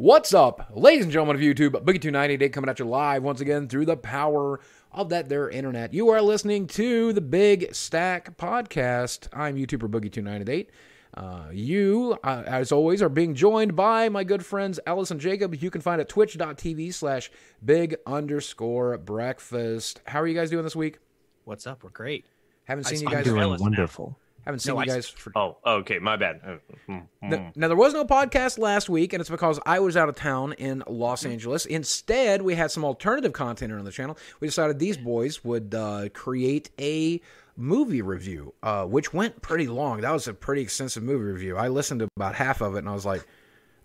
What's up, ladies and gentlemen of YouTube? Boogie2988 coming at you live once again through the power of that there internet. You are listening to the Big Stack Podcast. I'm YouTuber Boogie2988. Uh, you, uh, as always, are being joined by my good friends Ellis and Jacob. You can find at twitch.tv slash big underscore breakfast. How are you guys doing this week? What's up? We're great. Haven't seen I- you I'm guys. doing doing Ellis now. Haven't seen No, you I- guys for Oh, okay, my bad. Uh, mm, Now, mm. now, there was no podcast last week, and it's because I was out of town in Los Angeles. Instead, we had some alternative content on the channel. We decided these boys would uh, create a movie review, uh, which went pretty long. That was a pretty extensive movie review. I listened to about half of it, and I was like,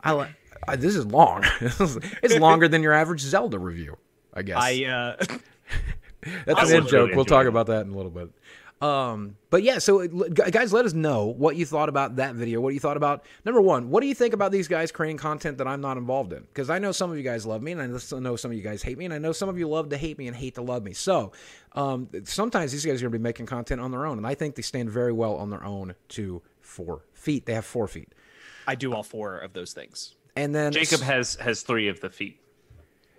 "I, li- I this is long. it's longer than your average Zelda review, I guess." I uh That's I an in-joke really we'll talk it. about that in a little bit. Um, but yeah, so guys, let us know what you thought about that video. What do you thought about number one. What do you think about these guys creating content that I'm not involved in? Because I know some of you guys love me, and I know some of you guys hate me, and I know some of you love to hate me and hate to love me. So um, sometimes these guys are going to be making content on their own, and I think they stand very well on their own to four feet. They have four feet, I do all four of those things. and then Jacob has has three of the feet.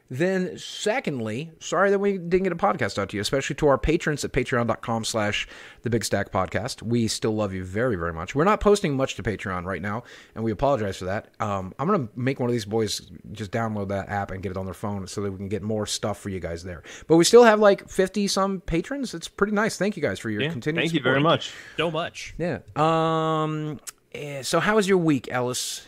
Then, secondly, sorry that we didn't get a podcast out to you, especially to our patrons at patreon.com slash the big stack podcast. We still love you very, very much. We're not posting much to Patreon right now, and we apologize for that. Um, I'm going to make one of these boys just download that app and get it on their phone so that we can get more stuff for you guys there. But we still have like 50 some patrons. It's pretty nice. Thank you guys for your Yeah, continued thank you very much. So much. Yeah. Um, eh, so, how was your week, Ellis?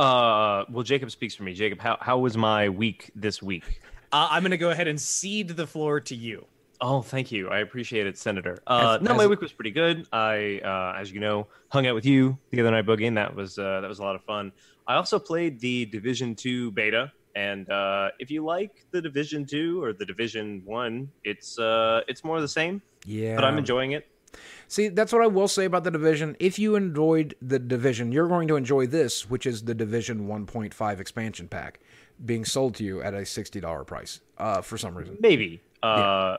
Uh, well, Jacob speaks for me. Jacob, how how was my week this week? Uh, I'm gonna go ahead and cede the floor to you. Oh, thank you. I appreciate it, Senator. Uh, As- no, as- my week was pretty good. I, uh, as you know, hung out with you the other night, Boogie, and that was uh, that was a lot of fun. I also played the Division Two beta, and uh, if you like the Division Two or the Division One, it's uh, it's more of the same. Yeah. But I'm enjoying it. See, that's what I will say about the division. If you enjoyed the division, you're going to enjoy this, which is the division 1.5 expansion pack being sold to you at a $60 price uh, for some reason. Maybe. Uh,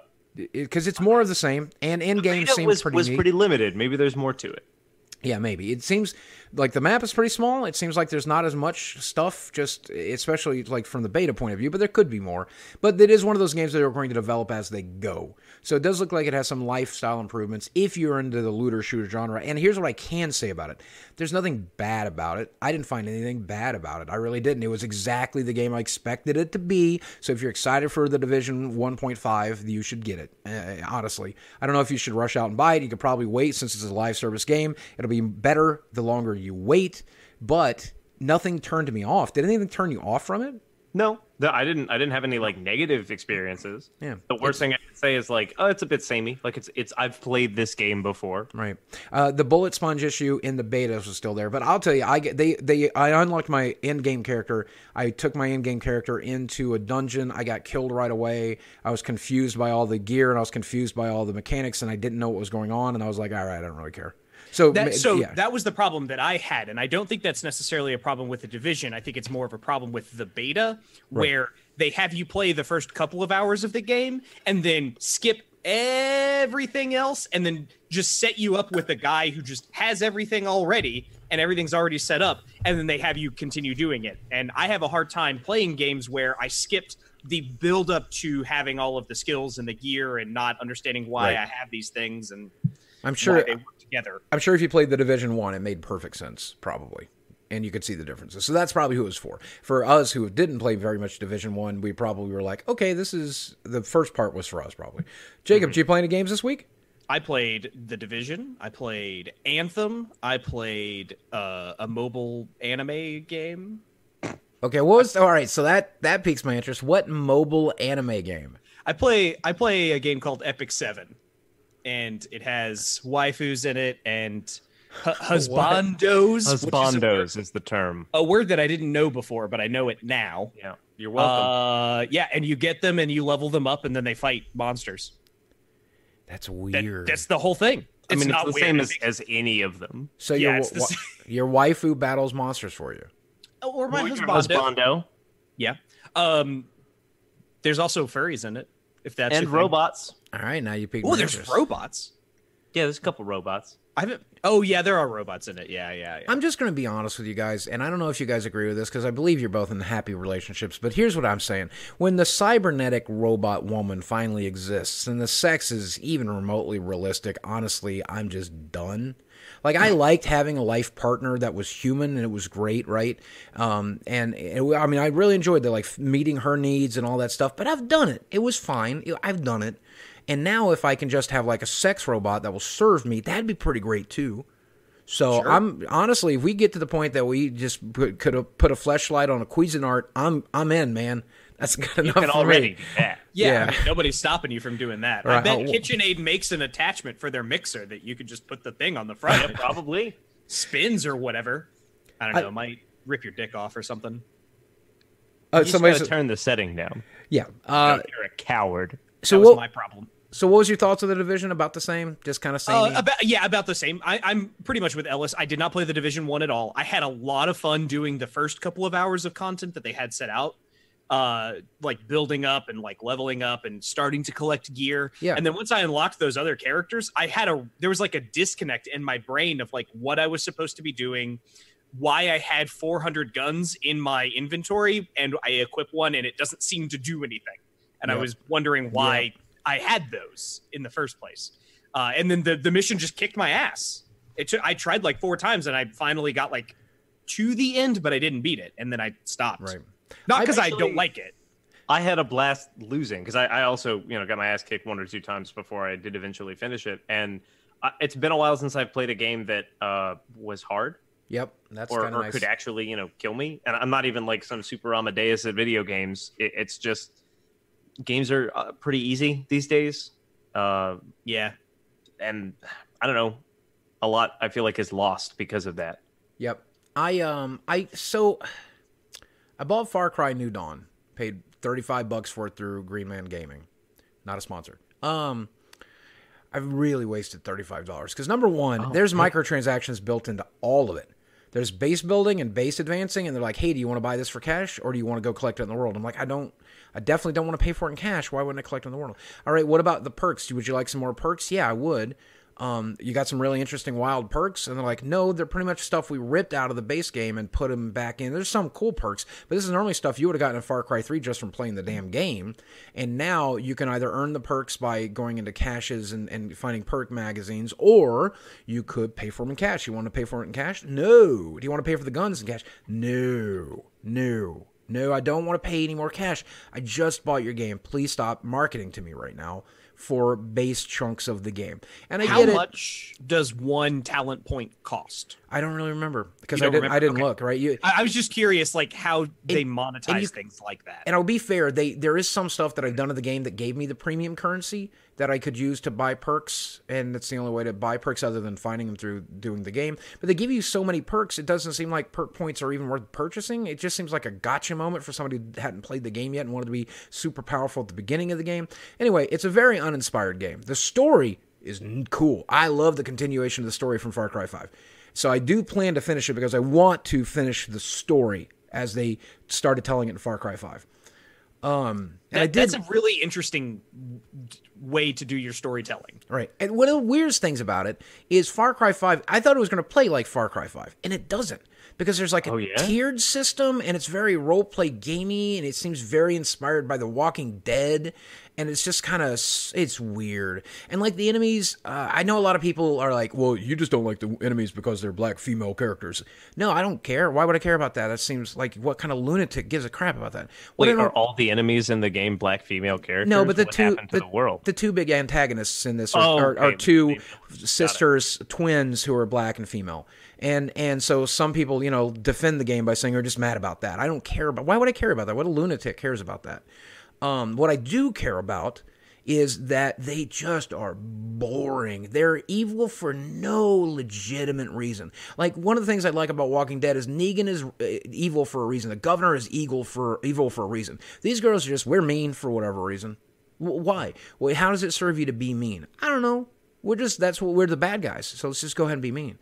Because it's more of the same, and in game seems was pretty was neat. pretty limited. Maybe there's more to it. Yeah, maybe. It seems like the map is pretty small. It seems like there's not as much stuff, just especially like from the beta point of view, but there could be more. But it is one of those games that they're going to develop as they go. So it does look like it has some lifestyle improvements if you're into the looter shooter genre. And here's what I can say about it there's nothing bad about it. I didn't find anything bad about it. I really didn't. It was exactly the game I expected it to be. So if you're excited for the Division 1.5, you should get it. Uh, honestly, I don't know if you should rush out and buy it. You could probably wait since it's a live service game. It'll be better the longer you wait. But nothing turned me off. Did anything turn you off from it? No, the, I didn't. I didn't have any like negative experiences. Yeah. The worst thing I can say is like, oh, it's a bit samey. Like it's it's. I've played this game before. Right. Uh, the bullet sponge issue in the betas was still there, but I'll tell you, I get they they I unlocked my end game character. I took my end game character into a dungeon. I got killed right away. I was confused by all the gear and I was confused by all the mechanics, and I didn't know what was going on. And I was like, all right, I don't really care. So That, so yeah, that was the problem that I had, and I don't think that's necessarily a problem with the division. I think it's more of a problem with the beta, where they have you play the first couple of hours of the game and then skip everything else, and then just set you up with a guy who just has everything already and everything's already set up, and then they have you continue doing it. And I have a hard time playing games where I skipped the build up to having all of the skills and the gear and not understanding why Right. I have these things and I'm sure they work together. I'm sure if you played the Division One, it made perfect sense, probably, and you could see the differences. So that's probably who it was for. For us who didn't play very much Division One, we probably were like, okay, this is the first part was for us, probably. Jacob, did you play any games this week? I played The Division. I played Anthem. I played uh, a mobile anime game. Okay, what was all right? So that that piques my interest. What mobile anime game? I play I play a game called Epic Seven, and it has waifus in it and hu- husbandos. which is Husbandos is the term. A word that I didn't know before, but I know it now. Yeah, you're welcome. Uh, yeah, and you get them and you level them up, and then they fight monsters. That's That- weird. that's the whole thing. I mean, not it's the weird. same as, as any of them. so yeah, your wa- your waifu battles monsters for you. or my Or husbando. husbando Yeah. Um, there's also furries in it. If that's and your thing. Robots. All right, now you pick. Oh, there's interest. robots. Yeah, there's a couple robots. I haven't. Oh yeah, there are robots in it. Yeah, yeah, yeah. I'm just going to be honest with you guys, and I don't know if you guys agree with this because I believe you're both in happy relationships. But here's what I'm saying: when the cybernetic robot woman finally exists and the sex is even remotely realistic, honestly, I'm just done. Like I liked having a life partner that was human and it was great, right? Um, and it, I mean, I really enjoyed the like meeting her needs and all that stuff. But I've done it; it was fine. I've done it. And now, if I can just have like a sex robot that will serve me, that'd be pretty great too. So Sure. I'm honestly, if we get to the point that we just put, could have put a fleshlight on a Cuisinart, I'm I'm in, man. That's good enough You can for already me. do that. yeah, yeah. I mean, nobody's stopping you from doing that. I bet Oh, KitchenAid makes an attachment for their mixer that you could just put the thing on the front. Yeah, it probably. spins or whatever. I don't I- know. It might rip your dick off or something. Uh, You just somebody gotta turn the setting down. yeah. Uh, You're a coward. so that was what? my problem. So what was your thoughts of the division? About the same? Just kind of Uh, same. about, yeah, about the same. I, I'm pretty much with Ellis. I did not play the Division One at all. I had a lot of fun doing the first couple of hours of content that they had set out, uh, like building up and like leveling up and starting to collect gear. Yeah. And then once I unlocked those other characters, I had a there was like a disconnect in my brain of like what I was supposed to be doing, why I had 400 guns in my inventory, and I equip one and it doesn't seem to do anything. And I was wondering why I had those in the first place. Uh, and then the, the mission just kicked my ass. It took, I tried like four times and I finally got like to the end, but I didn't beat it. And then I stopped. right. Not because I don't like it. I had a blast losing because I, I also, you know, got my ass kicked one or two times before I did eventually finish it. And I, it's been a while since I've played a game that uh, was hard Yep. That's or, or nice. could actually, you know, kill me. And I'm not even like some super Amadeus at video games. It, it's just games are uh, pretty easy these days. Uh, Yeah. and I don't know, a lot I feel like is lost because of that. Yep. I um I so I bought Far Cry New Dawn. Paid 35 bucks for it through Green Man Gaming. Not a sponsor. Um I've really wasted $35 cuz number 1, there's microtransactions built into all of it. There's base building and base advancing and they're like, "Hey, do you want to buy this for cash or do you want to go collect it in the world?" I'm like, "I don't I definitely don't want to pay for it in cash. Why wouldn't I collect it in the world?" All right, what about the perks? Would you like some more perks? Yeah, I would. Um, you got some really interesting wild perks, and they're like, no, they're pretty much stuff we ripped out of the base game and put them back in. There's some cool perks, but this is normally stuff you would have gotten in Far Cry 3 just from playing the damn game. And now you can either earn the perks by going into caches and, and finding perk magazines, or you could pay for them in cash. You want to pay for it in cash? No. Do you want to pay for the guns in cash? No. No. No, I don't want to pay any more cash. I just bought your game. Please stop marketing to me right now for base chunks of the game. And I How get it. much does one talent point cost? I don't really remember because I didn't. remember? I didn't Okay. look right. You I, I was just curious, like how they monetize you- things like that. and I'll be fair. They there is some stuff that I've done in the game that gave me the premium currency that I could use to buy perks, and that's the only way to buy perks other than finding them through doing the game. But they give you so many perks, it doesn't seem like perk points are even worth purchasing. It just seems like a gotcha moment for somebody who hadn't played the game yet and wanted to be super powerful at the beginning of the game. Anyway, it's a very uninspired game. The story is cool. I love the continuation of the story from Far Cry 5. So I do plan to finish it because I want to finish the story as they started telling it in Far Cry 5. Um, and I did That's a really interesting way to do your storytelling. right. And one of the weirdest things about it is Far Cry 5. I thought it was going to play like Far Cry 5, and it doesn't because there's like a Oh, yeah? tiered system, and it's very role play gamey, and it seems very inspired by The Walking Dead, and it's just kind of it's weird. And like the enemies, uh, I know a lot of people are like, "Well, you just don't like the enemies because they're black female characters." No, I don't care. Why would I care about that? That seems like what kind of lunatic gives a crap about that? Well, Wait, are all the enemies in the game black female characters? no, but the what two to the, world? the two big antagonists in this are, Oh, are, are okay. two sisters, twins who are black and female, and and so some people you know defend the game by saying they're just mad about that. I don't care about. Why would I care about that? What a lunatic cares about that? Um, what I do care about is that they just are boring. They're evil for no legitimate reason. Like one of the things I like about Walking Dead is Negan is uh, evil for a reason. The governor is evil for evil for a reason. These girls are just we're mean for whatever reason. Why? Well, how does it serve you to be mean? I don't know. We're just that's what we're the bad guys. So let's just go ahead and be mean.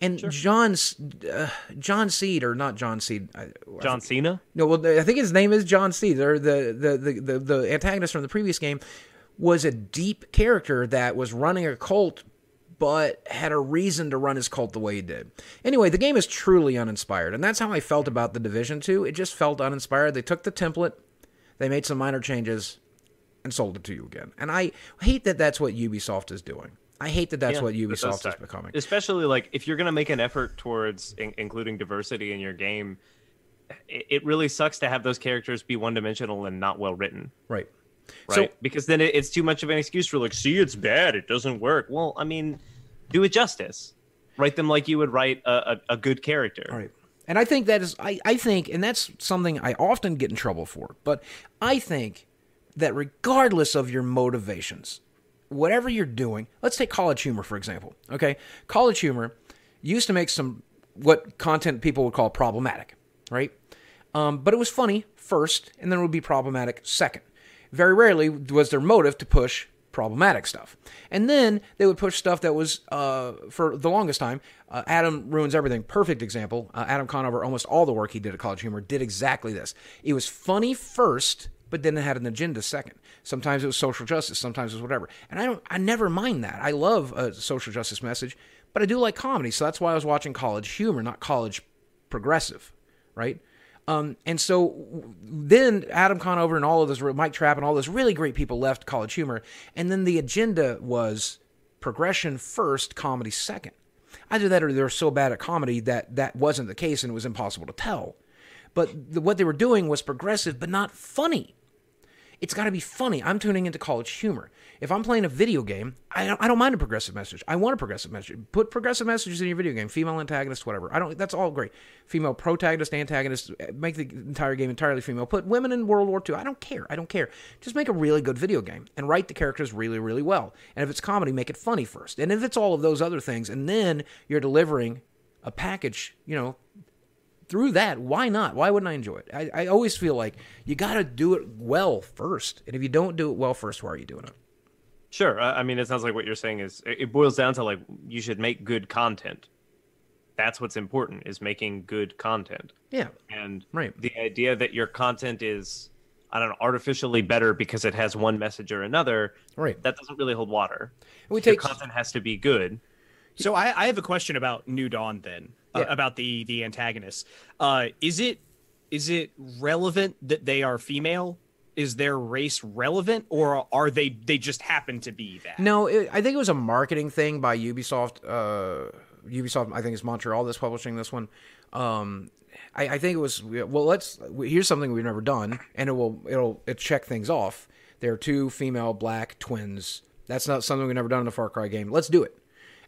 And John's uh, John Seed or not John Seed? I, John Cena? no, well, I think his name is John Seed. Or the, the the the the antagonist from the previous game was a deep character that was running a cult but had a reason to run his cult the way he did. Anyway, the game is truly uninspired, and that's how I felt about the Division 2. It just felt uninspired. They took the template, they made some minor changes, and sold it to you again. And I hate that that's what Ubisoft is doing. I hate that that's Yeah, what that Ubisoft is becoming. Especially like if you're going to make an effort towards in- including diversity in your game, it, it really sucks to have those characters be one dimensional and not well written, Right. right? So because then it, it's too much of an excuse for like, see, it's bad, it doesn't work. Well, I mean, do it justice. Write them like you would write a, a, a good character. Right. And I think that is, I, I think, and that's something I often get in trouble for, but I think that regardless of your motivations, whatever you're doing, let's take College Humor, for example. Okay. College Humor used to make some, what content people would call problematic, right? Um, but it was funny first, and then it would be problematic second. Very rarely was their motive to push problematic stuff. And then they would push stuff that was, uh, for the longest time, uh, Adam Ruins Everything, perfect example. Uh, Adam Conover, almost all the work he did at College Humor, did exactly this. It was funny first, but then it had an agenda second. Sometimes it was social justice, sometimes it was whatever. And I don't, I never mind that. I love a social justice message, but I do like comedy, so that's why I was watching College Humor, not College Progressive, right? Um, and so then Adam Conover and all of this, Mike Trapp and all those really great people left College Humor, and then the agenda was progression first, comedy second. Either that or they were so bad at comedy that that wasn't the case and it was impossible to tell. But the, what they were doing was progressive, but not funny. It's got to be funny. I'm tuning into college humor. If I'm playing a video game, I don't, I don't mind a progressive message. I want a progressive message. Put progressive messages in your video game. Female antagonist, whatever. I don't. That's all great. Female protagonist, antagonist. Eh, make the entire game entirely female. Put women in World War II. I don't care. I don't care. Just make a really good video game and write the characters really, really well. And if it's comedy, make it funny first. And if it's all of those other things, and then you're delivering a package, you know, through that, why not? Why wouldn't I enjoy it? I, I always feel like you got to do it well first. And if you don't do it well first, why are you doing it? Sure. I I mean, it sounds like what you're saying is it it boils down to like you should make good content. That's what's important is making good content. Yeah. And Right. the idea that your content is, I don't know, artificially better because it has one message or another, Right. that doesn't really hold water. We Your take content has to be good. So I, I have a question about New Dawn then, uh, about the the antagonists. Uh, is it is it relevant that they are female? Is their race relevant, or are they they just happen to be that? No, it, I think it was a marketing thing by Ubisoft. Uh, Ubisoft, I think it's Montreal that's publishing this one. Um, I, I think it was well. Let's here's something we've never done, and it will it'll it check things off. There are two female black twins. That's not something we've never done in a Far Cry game. Let's do it.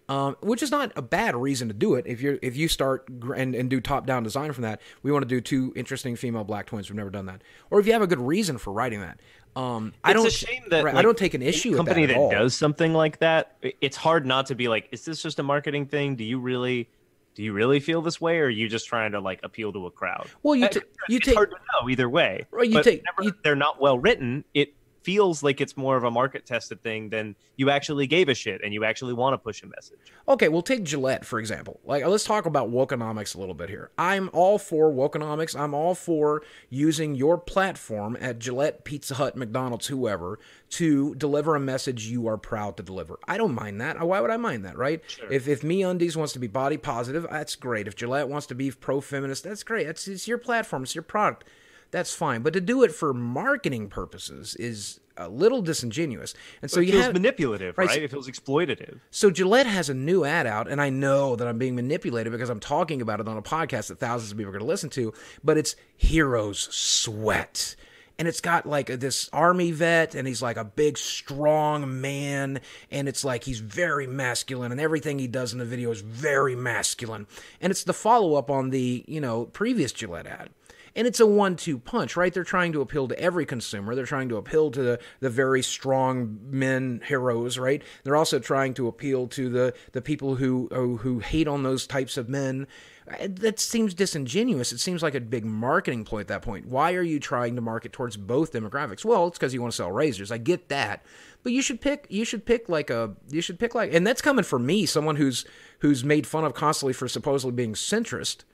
Um, which is not a bad reason to do it. If you if you start and, and do top down design from that, we want to do two interesting female black twins. We've never done that. Or if you have a good reason for writing that. Um, I don't. a shame that right, I don't take an issue a with company that, at that does something like that. It's hard not to be like, is this just a marketing thing? Do you really, do you really feel this way, or are you just trying to like appeal to a crowd? Well, you you it's take hard to know either way. Right, you take- you- they're not well written. It feels like it's more of a market tested thing than you actually gave a shit and you actually want to push a message. Okay, we'll take Gillette for example. Like, let's talk about wokenomics a little bit here. I'm all for wokenomics. I'm all for using your platform at Gillette, Pizza Hut, McDonald's, whoever, to deliver a message you are proud to deliver. I don't mind that. Why would I mind that, right? If if MeUndies wants to be body positive, that's great. If Gillette wants to be pro feminist, that's great. It's, it's your platform. It's your product. That's fine. But to do it for marketing purposes is a little disingenuous. And so it you feels manipulative, right, right? It feels exploitative. so Gillette has a new ad out, and I know that I'm being manipulated because I'm talking about it on a podcast that thousands of people are going to listen to. But it's Heroes Sweat, and it's got like this army vet, and he's like a big, strong man, and it's like he's very masculine, and everything he does in the video is very masculine. And it's the follow up on the you know previous Gillette ad. And it's a one-two punch, right? They're trying to appeal to every consumer. They're trying to appeal to the, the very strong men heroes, right? They're also trying to appeal to the, the people who, who who hate on those types of men. Uh, That seems disingenuous. It seems like a big marketing ploy at that point. Why are you trying to market towards both demographics? Well, it's because you want to sell razors. I get that, but you should pick. You should pick like a. You should pick like, and that's coming from me, someone who's who's made fun of constantly for supposedly being centrist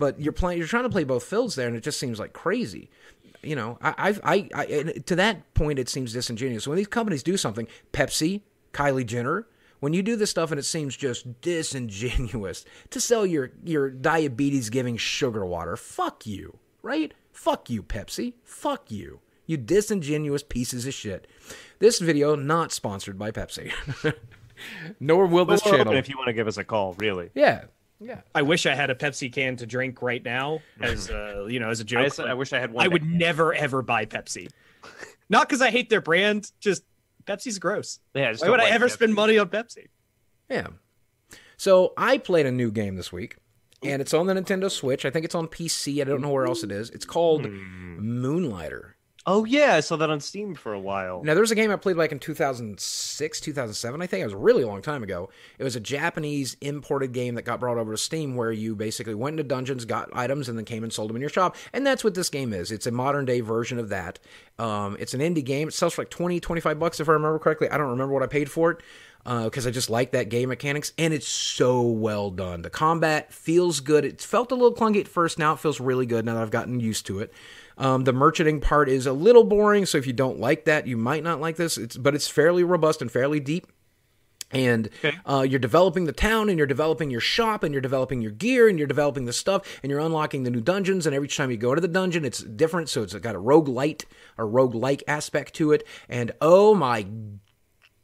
but you're playing you're trying to play both fields there and it just seems like crazy you know i I've, i i and to that point it seems disingenuous when these companies do something pepsi kylie jenner when you do this stuff and it seems just disingenuous to sell your your diabetes giving sugar water, fuck you, right? Fuck you, Pepsi. Fuck you. You disingenuous pieces of shit. This video not sponsored by Pepsi. Nor will this We're channel. if you want to give us a call, really. Yeah. Yeah. I wish I had a Pepsi can to drink right now as uh, you know as a joke. just- I wish I had one. I would never ever buy Pepsi. Not because I hate their brand, just Pepsi's gross. Yeah, just Why don't would I ever Pepsi. spend money on Pepsi? Yeah. So I played a new game this week, and it's on the Nintendo Switch. I think it's on PC. I don't know where else it is. It's called Moonlighter. Oh yeah, I saw that on Steam for a while. Now, there was a game I played like in 2006, 2007, I think. It was a really long time ago. It was a Japanese imported game that got brought over to Steam where you basically went into dungeons, got items, and then came and sold them in your shop. And that's what this game is. It's a modern day version of that. Um, it's an indie game. It sells for like 20, 25 bucks if I remember correctly. I don't remember what I paid for it because I just like that game mechanics. And it's so well done. The combat feels good. It felt a little clunky at first. Now it feels really good now that I've gotten used to it. Um, the merchanting part is a little boring, so if you don't like that, you might not like this. It's but it's fairly robust and fairly deep. And uh, you're developing the town, and you're developing your shop, and you're developing your gear, and you're developing the stuff, and you're unlocking the new dungeons. And every time you go to the dungeon, it's different. So it's got a rogue light or rogue like aspect to it. And oh my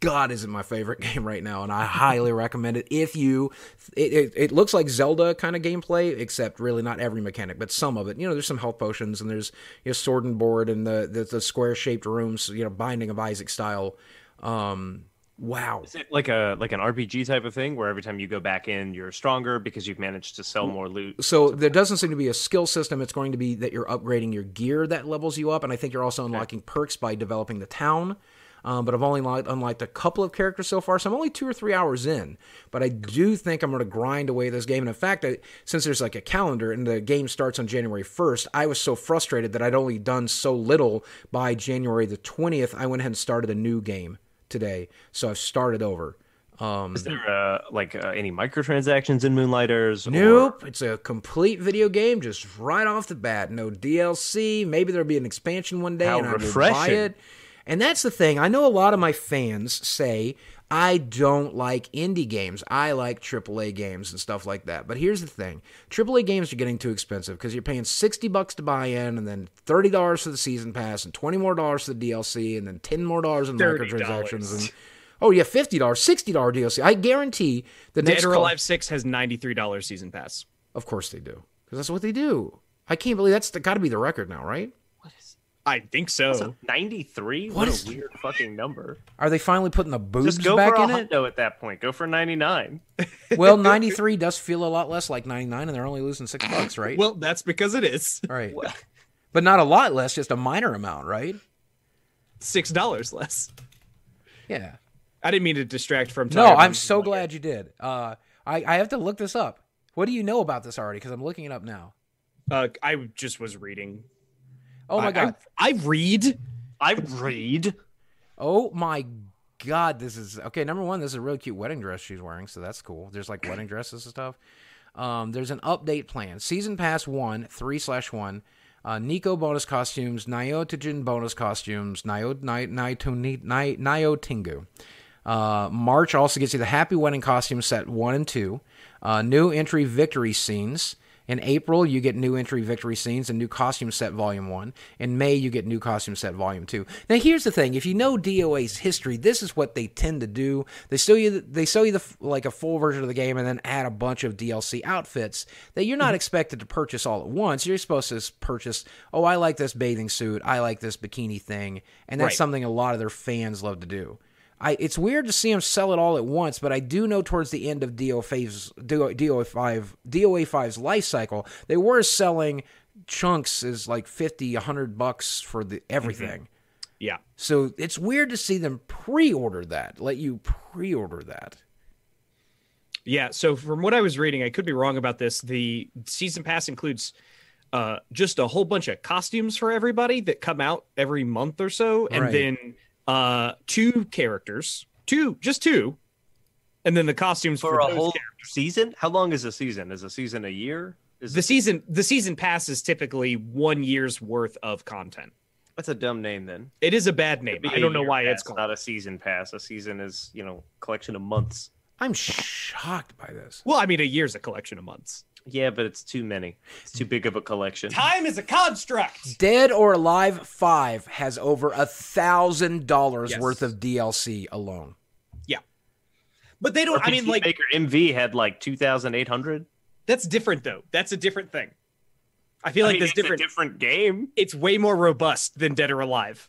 God, is it my favorite game right now, and I highly recommend it. If you, it, it, it looks like Zelda kind of gameplay, except really not every mechanic, but some of it. You know, there's some health potions, and there's you know, sword and board, and the the, the square shaped rooms. You know, Binding of Isaac style. Um, wow, Is it like a like an RPG type of thing where every time you go back in, you're stronger because you've managed to sell more loot? so there doesn't seem to be a skill system. It's going to be that you're upgrading your gear that levels you up, and I think you're also unlocking perks by developing the town. Um, but I've only unlocked, unlocked a couple of characters so far, so I'm only two or three hours in. But I do think I'm going to grind away this game. And in fact, I, since there's like a calendar and the game starts on January 1st, I was so frustrated that I'd only done so little by January the 20th. I went ahead and started a new game today, so I've started over. Um, Is there uh, like uh, any microtransactions in Moonlighters? or- Nope, it's a complete video game, just right off the bat. No DLC. Maybe there'll be an expansion one day, How and I will buy it. And that's the thing. I know a lot of my fans say I don't like indie games. I like AAA games and stuff like that. But here's the thing: AAA games are getting too expensive because you're paying sixty bucks to buy in, and then thirty dollars for the season pass, and $20 more dollars for the DLC, and then ten more dollars in 30. microtransactions, and oh yeah, fifty dollars, sixty dollar DLC. I guarantee the next Dead or Alive Six has ninety three dollars season pass. of course they do, because that's what they do. I can't believe that's got to be the record now, right? I think so. Ninety three? What What, is- a weird fucking number. Are they finally putting the boobs Just go back for a in it? hundo at that point. Go for ninety nine. Well, 93 does feel a lot less like 99, and they're only losing six bucks, right? Well, that's because it is right. But not a lot less, just a minor amount, right? six dollars less. Yeah. I didn't mean to distract from. No, I'm from- so glad you did. Uh, I, I have to look this up. What do you know about this already? Because I'm looking it up now. Uh, I just was reading. Oh my I- god. I, I read. I read. Oh my god. This is okay. Number one, this is a really cute wedding dress she's wearing, so that's cool. There's like wedding dresses and stuff. Um, there's an update plan. Season Pass one, three slash one. Uh, Nico bonus costumes, Nyotojin bonus costumes, Nyo Ny- Nyto- Ny- Nyotengu. Uh, March also gets you the Happy Wedding costume set one and two. Uh, new entry victory scenes. In April, you get new entry victory scenes and new costume set volume one. In May, you get new costume set volume two. Now, here's the thing: if you know DOA's history, this is what they tend to do. They sell you, they show you the like a full version of the game, and then add a bunch of DLC outfits that you're not mm-hmm. expected to purchase all at once. You're supposed to purchase. Oh, I like this bathing suit. I like this bikini thing, and that's Right. something a lot of their fans love to do. I, it's weird to see them sell it all at once, but I do know towards the end of DO5's, DOA5 DOA5's life cycle, they were selling chunks as like 50, 100 bucks for the everything. Yeah. So it's weird to see them pre-order that, let you pre-order that. Yeah. So from what I was reading, I could be wrong about this. The season pass includes uh, just a whole bunch of costumes for everybody that come out every month or so, and Right. then uh, two characters, two, just two, and then the costumes for, For a those whole characters. season? How long is a season? Is a season a year? Is The it- season, the season pass is typically one year's worth of content. That's a dumb name then. It is a bad name. It'd be I a don't know why pass, it's called. not a season pass. A season is you know collection of months. I'm shocked by this. Well, I mean, a year's a collection of months. Yeah, but it's too many. It's too big of a collection. Time is a construct. Dead or Alive 5 has over a thousand dollars worth of DLC alone. Yeah, but they don't. I mean, like Maker MV had like two thousand eight hundred. that's different though. That's a different thing. I feel like that's that's different. A different game. it's way more robust than Dead or Alive.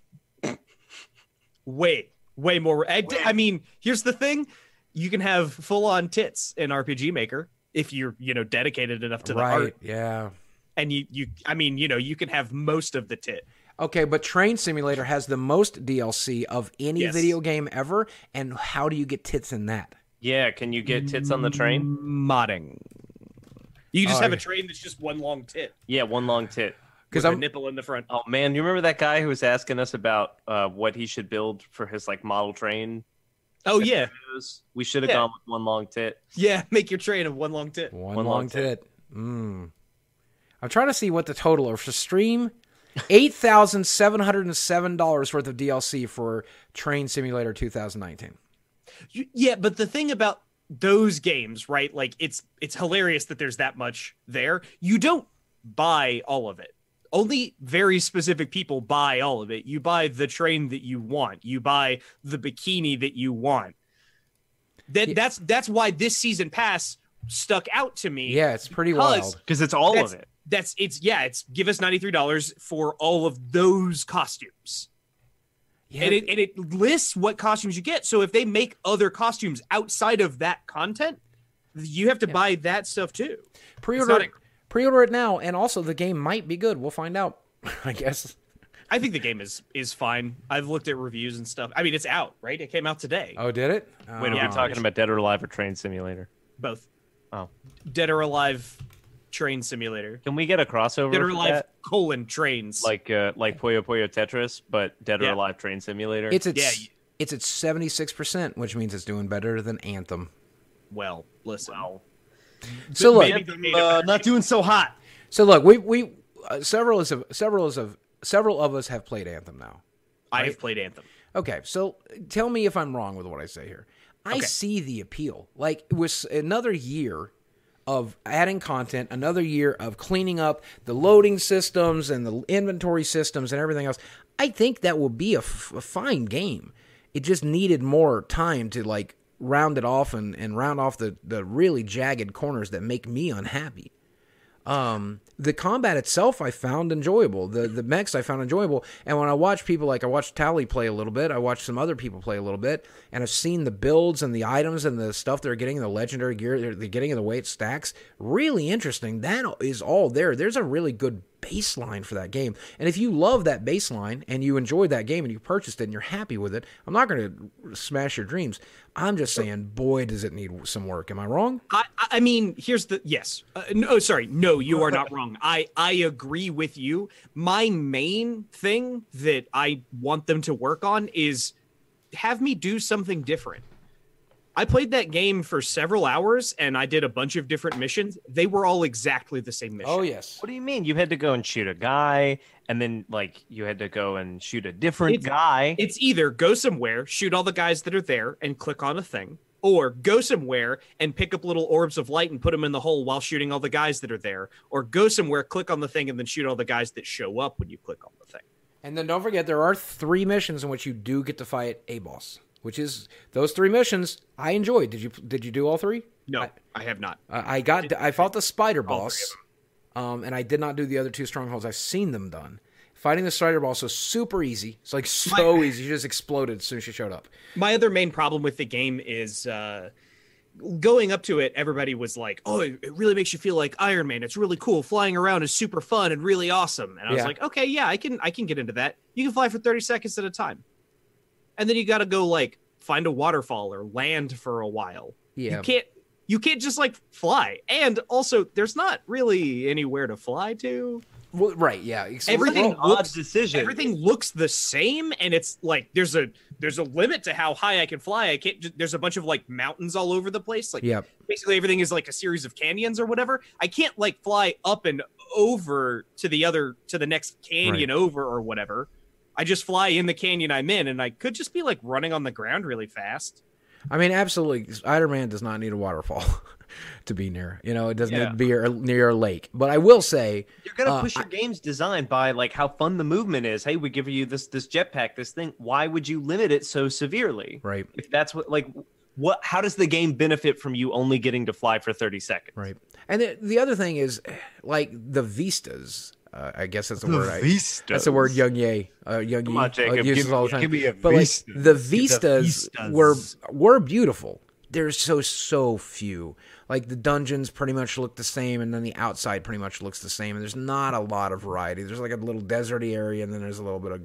way, way more. I, I mean, here's the thing: you can have full on tits in RPG Maker if you're, you know, dedicated enough to the right. art, Yeah. and you, you, I mean, you know, you can have most of the tit. Okay, but Train Simulator has the most DLC of any Yes. video game ever. And how do you get tits in that? Yeah, can you get tits on the train? Modding. You just Oh, have a train that's just one long tit Yeah, one long tit. Because with a I'm nipple in the front. Oh man, you remember that guy who was asking us about uh, what he should build for his like model train? Oh yeah, videos? We should have Yeah. gone with one long tit. yeah. Make your train of one long tit. one, one long long tit. Mm. I'm trying to see what the total are for stream. Eight thousand seven hundred and seven dollars worth of DLC for Train Simulator 2019. Yeah, but the thing about those games, right? Like it's it's hilarious that there's that much there. You don't buy all of it. Only very specific people buy all of it. You buy the train that you want. You buy the bikini that you want. That Yeah. that's that's why this season pass stuck out to me. Yeah, it's pretty Because- wild. Because it's all of it. That's it's yeah, it's give us $93 for all of those costumes. Yeah, and it and it lists what costumes you get. So if they make other costumes outside of that content, you have to buy that stuff too. pre-order not it, pre-order it now, and also the game might be good. We'll find out. I guess. I think the game is is fine. I've looked at reviews and stuff. I mean, it's out, right? It came out today. Oh, did it? Wait, are Yeah. we talking about Dead or Alive or Train Simulator? Both Oh, Dead or Alive train simulator. can we get a crossover? Dead or for Alive that? colon trains. like uh, like Puyo Puyo Tetris, but Dead or Alive Train Simulator. It's its Yeah, it's at 76 percent, which means it's doing better than Anthem. well, listen. So look, Maybe they made a- not doing so hot. so look, we we uh, several of several of several of us have played Anthem now. I have played Anthem. Okay, so tell me if I'm wrong with what I say here. I Okay. see the appeal. Like it was another year of adding content, another year of cleaning up the loading systems and the inventory systems and everything else. I think that will be a, f- a fine game. It just needed more time to like round it off and, and round off the, the really jagged corners that make me unhappy. Um, the combat itself I found enjoyable. The the mechs I found enjoyable. And when I watch people like I watched Tally play a little bit, I watched some other people play a little bit, and I've seen the builds and the items and the stuff they're getting, the legendary gear they're, they're getting, and the way it stacks. Really interesting. That is all there. There's a really good baseline for that game. And if you love that baseline and you enjoyed that game and you purchased it and you're happy with it, I'm not going to smash your dreams. I'm just saying, boy, does it need some work. Am I wrong? I, I- mean, here's the yes. Uh, no, sorry, no, you are not wrong. I I agree with you. My main thing that I want them to work on is have me do something different. I played that game for several hours and I did a bunch of different missions. They were all exactly the same mission. Oh yes. What do you mean? You had to go and shoot a guy, and then like you had to go and shoot a different It's- guy. It's either go somewhere, shoot all the guys that are there, and click on a thing, or go somewhere and pick up little orbs of light and put them in the hole while shooting all the guys that are there, or go somewhere, click on the thing, and then shoot all the guys that show up when you click on the thing. And then don't forget there are three missions in which you do get to fight a boss, which is those three missions I enjoyed. Did you did you do all three? No, I, I, have not. I got I fought the spider boss, um, and I did not do the other two strongholds. I've seen them done. Fighting the spider boss was super easy. It's like so easy. You just exploded as soon as she showed up. My other main problem with the game is uh, going up to it. Everybody was like, "Oh, it, it really makes you feel like Iron Man. It's really cool. Flying around is super fun and really awesome." And I was like, "Okay, yeah, I can I can get into that. You can fly for thirty seconds at a time, and then you got to go like find a waterfall or land for a while. Yeah. You can't you can't just like fly. And also, there's not really anywhere to fly to. Well, right. Yeah. It's- Everything well, looks decision. everything looks the same and it's like there's a there's a limit to how high i can fly i can't there's a bunch of like mountains all over the place like Yep. basically everything is like a series of canyons or whatever i can't like fly up and over to the other to the next canyon over or whatever I just fly in the canyon I'm in, and I could just be like running on the ground really fast. I mean, absolutely. Spider Man does not need a waterfall to be near. You know, it doesn't Yeah. need to be near- near a lake. But I will say, You're gonna Uh, push your game's design by like how fun the movement is. Hey, we give you this this jetpack, this thing. Why would you limit it so severely? right, If that's what like what how does the game benefit from you only getting to fly for 30 seconds? right. And the, the other thing is, like the vistas. Uh, I guess that's the, word. I, that's the word Young Ye. Uh, Young Come Ye on, Jacob, uh, uses give all the time. give me a but like vista. the The vistas vistas. were were beautiful. There's so so few. Like the dungeons pretty much look the same, and then the outside pretty much looks the same. And there's not a lot of variety. There's like a little deserty area, and then there's a little bit of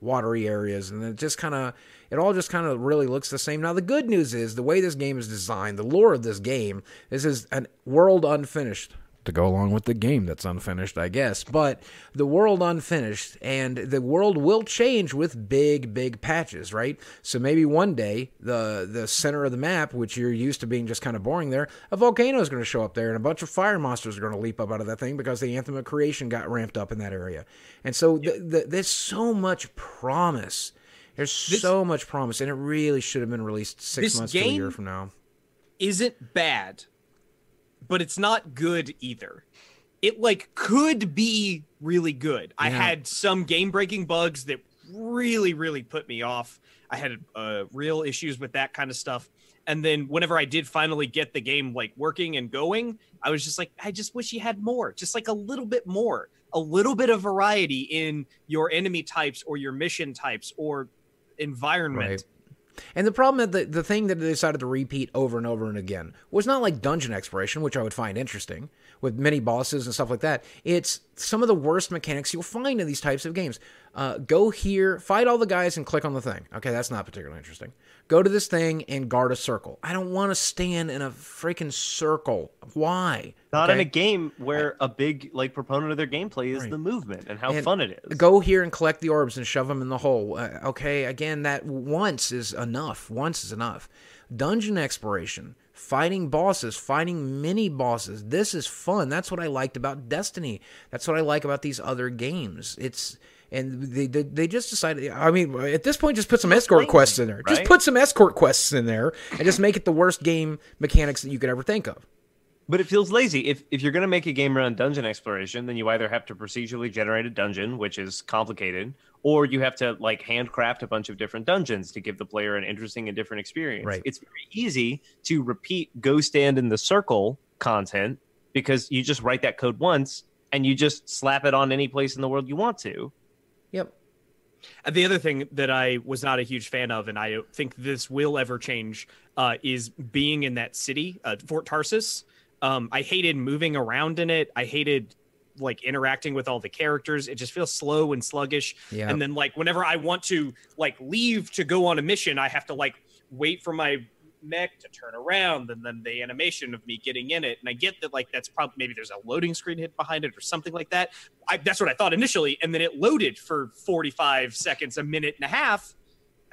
watery areas, and it just kind of it all just kind of really looks the same. Now the good news is the way this game is designed, the lore of this game. This is a world unfinished to go along with the game that's unfinished, I guess. But the world unfinished, and the world will change with big, big patches, right? So maybe one day the the center of the map, which you're used to being just kind of boring there, a volcano is going to show up there, and a bunch of fire monsters are going to leap up out of that thing because the anthem of creation got ramped up in that area. And so th th there's so much promise. There's so much promise, and it really should have been released six This months to a year from now. Isn't bad, but it's not good either. It like could be really good. I had some game breaking bugs that really, really put me off. I had uh, real issues with that kind of stuff. And then whenever I did finally get the game like working and going, I was just like, I just wish you had more, just like a little bit more, a little bit of variety in your enemy types or your mission types or environment. Right. And the problem that the, thing that they decided to repeat over and over and again was not like dungeon exploration, which I would find interesting with many bosses and stuff like that. It's some of the worst mechanics you'll find in these types of games. Uh, go here, fight all the guys, and click on the thing. Okay, that's not particularly interesting. Go to this thing and guard a circle. I don't want to stand in a freaking circle. Why? Not in a game where a big like proponent of their gameplay is the movement and how And fun it is. Go here and collect the orbs and shove them in the hole. Uh, okay, again, that once is enough. Once is enough. Dungeon exploration, fighting bosses, fighting mini bosses. This is fun. That's what I liked about Destiny. That's what I like about these other games. It's and they they, they just decided. I mean, at this point, just put some escort quests in there. Just put some escort quests in there and just make it the worst game mechanics that you could ever think of. But it feels lazy. If if you're gonna make a game around dungeon exploration, then you either have to procedurally generate a dungeon, which is complicated, or you have to like handcraft a bunch of different dungeons to give the player an interesting and different experience. Right. It's very easy to repeat go stand in the circle content because you just write that code once and you just slap it on any place in the world you want to. Yep. And the other thing that I was not a huge fan of, and I think this will ever change, uh, is being in that city, uh, Fort Tarsis. Um, I hated moving around in it. I hated like interacting with all the characters. It just feels slow and sluggish. Yeah. And then like whenever I want to like leave to go on a mission, I have to like wait for my mech to turn around and then the animation of me getting in it. And I get that like that's probably maybe there's a loading screen hit behind it or something like that. I, that's what I thought initially, and then it loaded for 45 seconds, a minute and a half.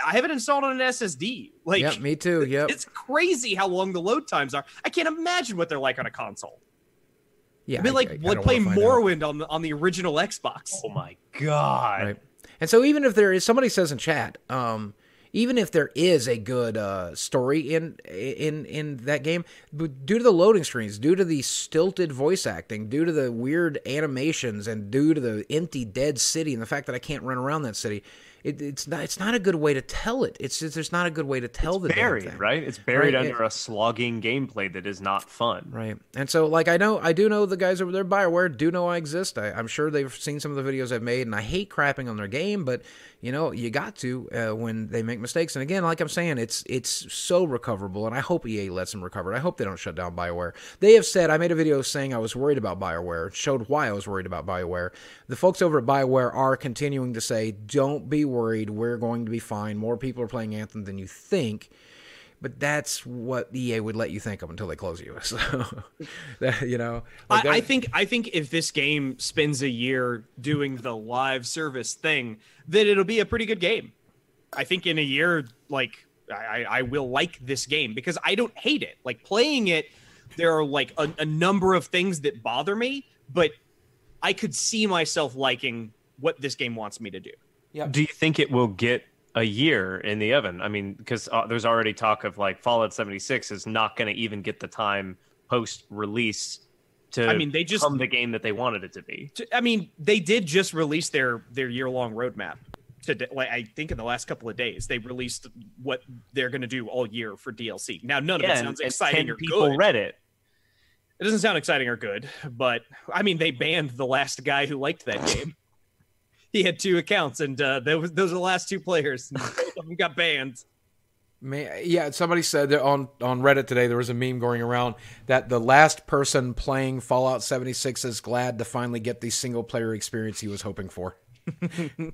I have it installed on an SSD. Like, Yep. Me too. Yep. it's crazy how long the load times are. I can't imagine what they're like on a console. Yeah. It'd be I- like I- I like don't playing wanna out. Morrowind on the on the original Xbox. Oh my god. Right. And so even if there is somebody says in chat, um, even if there is a good uh, story in in in that game, but due to the loading screens, due to the stilted voice acting, due to the weird animations, and due to the empty dead city, and the fact that I can't run around that city, it, it's not it's not a good way to tell it. It's just, there's not a good way to tell the damn Buried, thing. right? It's buried Right, under a slogging gameplay that is not fun. Right. And so, like, I know, I do know the guys over there, Bioware, do know I exist. I, I'm sure they've seen some of the videos I've made, and I hate crapping on their game, but you know, you got to uh, when they make mistakes. And again, like I'm saying, it's it's so recoverable, and I hope EA lets them recover. it. I hope they don't shut down Bioware. They have said I made a video saying I was worried about Bioware, showed why I was worried about Bioware. The folks over at Bioware are continuing to say, "Don't be worried, we're going to be fine. More people are playing Anthem than you think." But that's what EA would let you think of until they close you. So, that, you know, like I, I think I think if this game spends a year doing the live service thing, then it'll be a pretty good game. I think in a year, like I, I will like this game because I don't hate it. Like playing it, there are like a, a number of things that bother me, but I could see myself liking what this game wants me to do. Yep. Do you think it will get a year in the oven? I mean, because uh, there's already talk of like Fallout 76 is not going to even get the time post release to I mean, they just- become the game that they wanted it to be. I mean, they did just release their their year long roadmap. Today, like I think in the last couple of days, they released what they're going to do all year for DLC. Now, none of it sounds exciting 10 or people good. read it. It doesn't sound exciting or good, but I mean, they banned the last guy who liked that game. he had two accounts, and uh, those those are the last two players. and Both of them got banned. Man, yeah, somebody said that on on Reddit today there was a meme going around that the last person playing Fallout 76 is glad to finally get the single player experience he was hoping for. and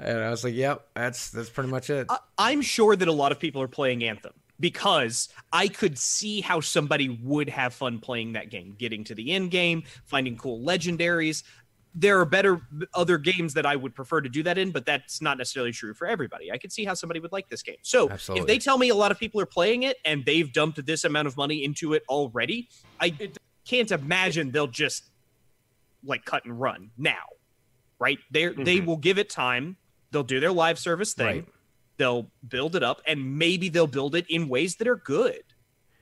I was like, "Yep, that's that's pretty much it." I- I'm sure that a lot of people are playing Anthem because I could see how somebody would have fun playing that game, getting to the end game, finding cool legendaries. There are better other games that I would prefer to do that in, but that's not necessarily true for everybody. I could see how somebody would like this game. So Absolutely. if they tell me a lot of people are playing it and they've dumped this amount of money into it already, I can't imagine they'll just like cut and run now. Right? They they will give it time. They'll do their live service thing. Right. They'll build it up and maybe they'll build it in ways that are good.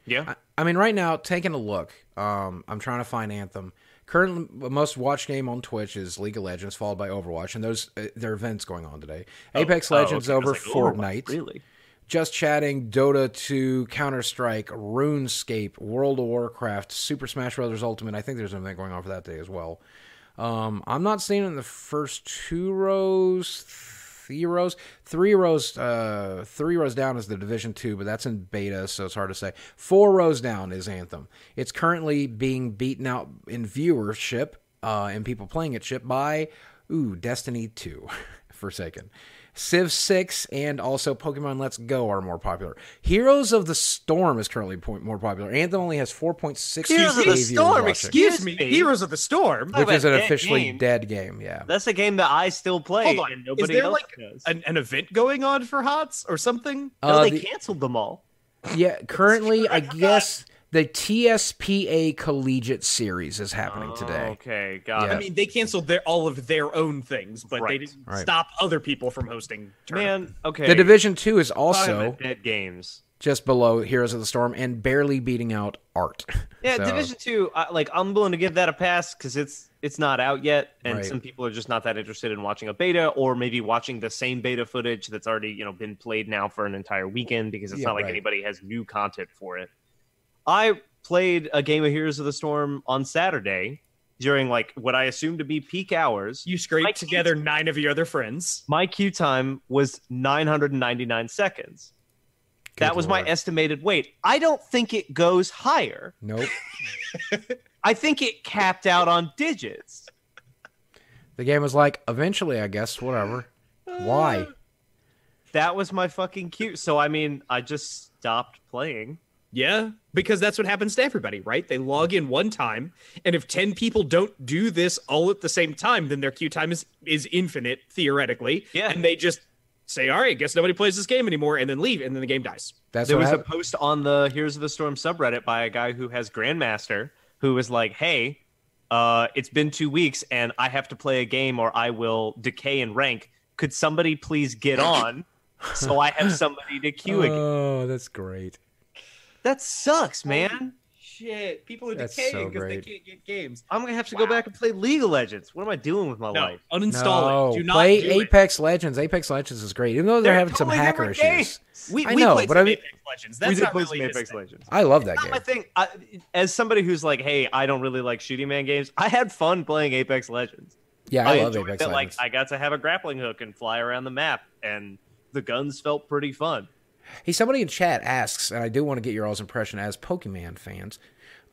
Yeah. I, I mean, right now, taking a look, um, I'm trying to find Anthem. Currently, the most watched game on Twitch is League of Legends, followed by Overwatch, and those uh, there are events going on today. Apex Oh, Legends okay. Over like, oh, Fortnite. Really? Just chatting Dota 2, Counter Strike, RuneScape, World of Warcraft, Super Smash Bros. Ultimate. I think there's an event going on for that day as well. Um, I'm not seeing it in the first two rows, three rows, three rows. Uh, three rows down is the Division Two, but that's in beta, so it's hard to say. Four rows down is Anthem. It's currently being beaten out in viewership uh, and people playing it ship by ooh Destiny Two, Forsaken. Civ 6 and also Pokemon Let's Go are more popular. Heroes of the Storm is currently more popular. Anthem only has 4.6 Heroes of the Storm, Excuse Excuse me, me. Heroes of the Storm. Which is an officially game. dead game. Yeah. That's a game that I still play, Hold on, and is there else like does. an, an event going on for HOTS or something? no, Uh, they the- canceled them all. Yeah, currently, I guess the Tespa Collegiate Series is happening today. Okay, got Yeah. I mean, they canceled their all of their own things, but they didn't right. stop other people from hosting. tournaments. Man, okay. The Division 2 is also dead games. just below Heroes of the Storm and barely beating out Art. Yeah, So- Division Two. I, like, I'm willing to give that a pass because it's it's not out yet, and Right. some people are just not that interested in watching a beta, or maybe watching the same beta footage that's already you know been played now for an entire weekend because it's Yeah, not like right. anybody has new content for it. I played a game of Heroes of the Storm on Saturday during like what I assume to be peak hours. you scraped Mike together nine of your other friends. My queue time was 999 seconds. that was lord. my estimated wait. I don't think it goes higher. Nope. I think it capped out on digits. The game was like, eventually, I guess, whatever. Why? That was my fucking queue. So I mean, I just stopped playing. Yeah, because that's what happens to everybody, right? They log in one time, and if 10 people don't do this all at the same time, then their queue time is is infinite theoretically. Yeah. And they just say, "All right, guess nobody plays this game anymore," and then leave, and then the game dies. That's there what was a post on the Heroes of the Storm subreddit by a guy who has Grandmaster who was like, "Hey, uh, it's been two weeks and I have to play a game or I will decay in rank. Could somebody please get on so I have somebody to queue again?" Oh, that's great. That sucks, man. Shit, people are That's decaying so because they great. can't get games. I'm gonna have to go back and play League of Legends. What am I doing with my No, life? uninstall no, it. Do not play do it. Apex Legends. Apex Legends is great, even though they're, They're having some totally hacker different issues. We, I we know, played but some I mean- Apex Legends. we did not play really some his Apex thing. Legends. I love that not game. my thing. I, as somebody who's like, hey, I don't really like shooting man games. I had fun playing Apex Legends. Yeah, I, love enjoyed Apex that, Legends. Like, I got to have a grappling hook and fly around the map, and the guns felt pretty fun. Hey, somebody in chat asks, and I do want to get your all's impression as Pokemon fans.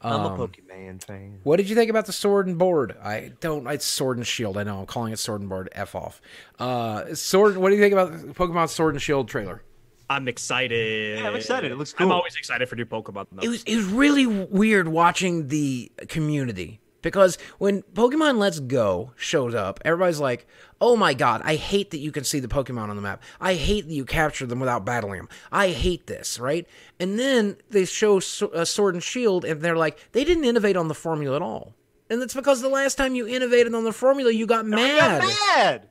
I'm Um, a Pokemon fan. What did you think about the sword and board? I don't. It's sword and shield. I know. I'm calling it sword and board. F off. Uh, sword. What do you think about the Pokemon Sword and Shield trailer? I'm excited. Yeah, I'm excited. It looks I'm always excited for new Pokemon. Though. It was. It was really weird watching the community because when Pokemon Let's Go shows up, everybody's like, "Oh my god, I hate that you can see the Pokemon on the map. I hate that you capture them without battling them. I hate this." Right? And then they show uh, Sword and Shield, and they're like, they didn't innovate on the formula at all. And it's because the last time you innovated on the formula, you got I mad. got mad.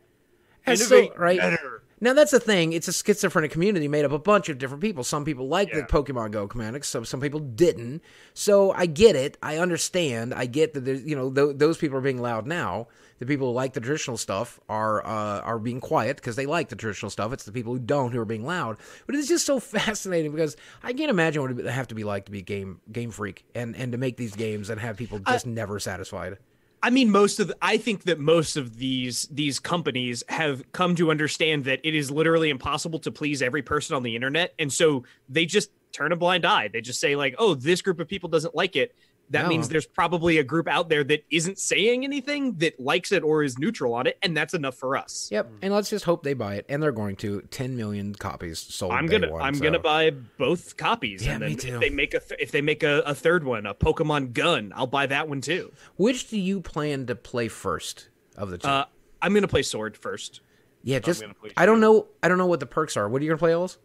Still- Innovate right? better. Now that's the thing. It's a schizophrenic community made up of a bunch of different people. Some people like the Pokemon Go mechanics. Some some people didn't. So I get it. I understand. I get that. There's, you know, th- those people are being loud now. The people who like the traditional stuff are uh, are being quiet because they like the traditional stuff. It's the people who don't who are being loud. But it's just so fascinating because I can't imagine what it would have to be like to be a game game freak and and to make these games and have people just never satisfied. I mean, most of the, I think that most of these these companies have come to understand that it is literally impossible to please every person on the internet, and so they just turn a blind eye. They just say like, "Oh, this group of people doesn't like it." That No. means there's probably a group out there that isn't saying anything that likes it or is neutral on it, and that's enough for us. Yep. And let's just hope they buy it, and they're going to. Ten million copies sold. I'm gonna one, I'm so. gonna buy both copies, Yeah, and then me too. if they make a th- if they make a, a third one, a Pokemon Gun, I'll buy that one too. Which do you plan to play first of the two? Uh, I'm gonna play Sword first. yeah, just I don't know. I don't know what the perks are. What are you gonna play, Ellis?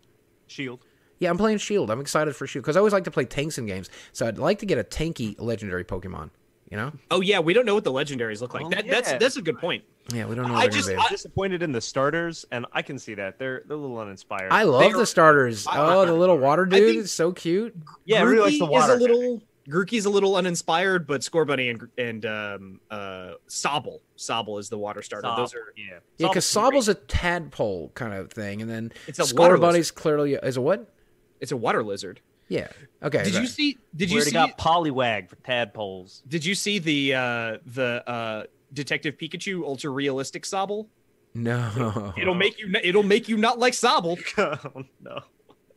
Shield. Yeah, I'm playing Shield. I'm excited for Shield because I always like to play tanks in games. So I'd like to get a tanky legendary Pokemon. You know? Oh yeah, we don't know what the legendaries look like. Oh, that, That's yeah. that's a good point. Yeah, we don't know. I What they're just- I'm disappointed in the starters, and I can see that they're they're a little uninspired. I love they the are- starters. Oh, the little water dude think- is so cute. yeah, I really like the water. Is a little Grookey's a little uninspired, but Scorbunny and and um, uh, Sobble Sobble is the water starter. Sob, Those are yeah, Yeah, because Sob's great. Sobble's a tadpole kind of thing, and then It's a water Score lizard. Bunny's clearly is a what? It's a water lizard. Yeah. Okay. Did you see? Did We you already see? got Poliwag for tadpoles. Did you see the uh, the uh, Detective Pikachu ultra realistic Sobble? No. It'll make you. It'll make you not like Sobble. oh, no.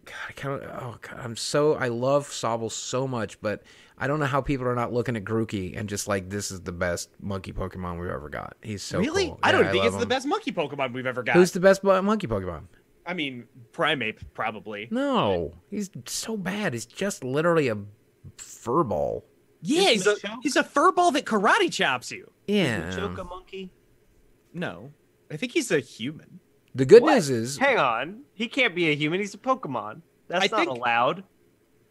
God, I kind of, oh God, I'm so I love Sobble so much, but I don't know how people are not looking at Grookey and just like this is the best monkey Pokemon we've ever got. He's so really? cool. I don't Yeah, think love it's the best monkey Pokemon we've ever got. Who's the best monkey Pokemon? I mean, Primeape probably. No, he's so bad. He's just literally a furball. Yeah, Is he's a he's a furball that karate chops you. Yeah. Choke a monkey. No, I think he's a human. The good What? news is, Hang on, he can't be a human. He's a Pokemon. That's I not think- allowed.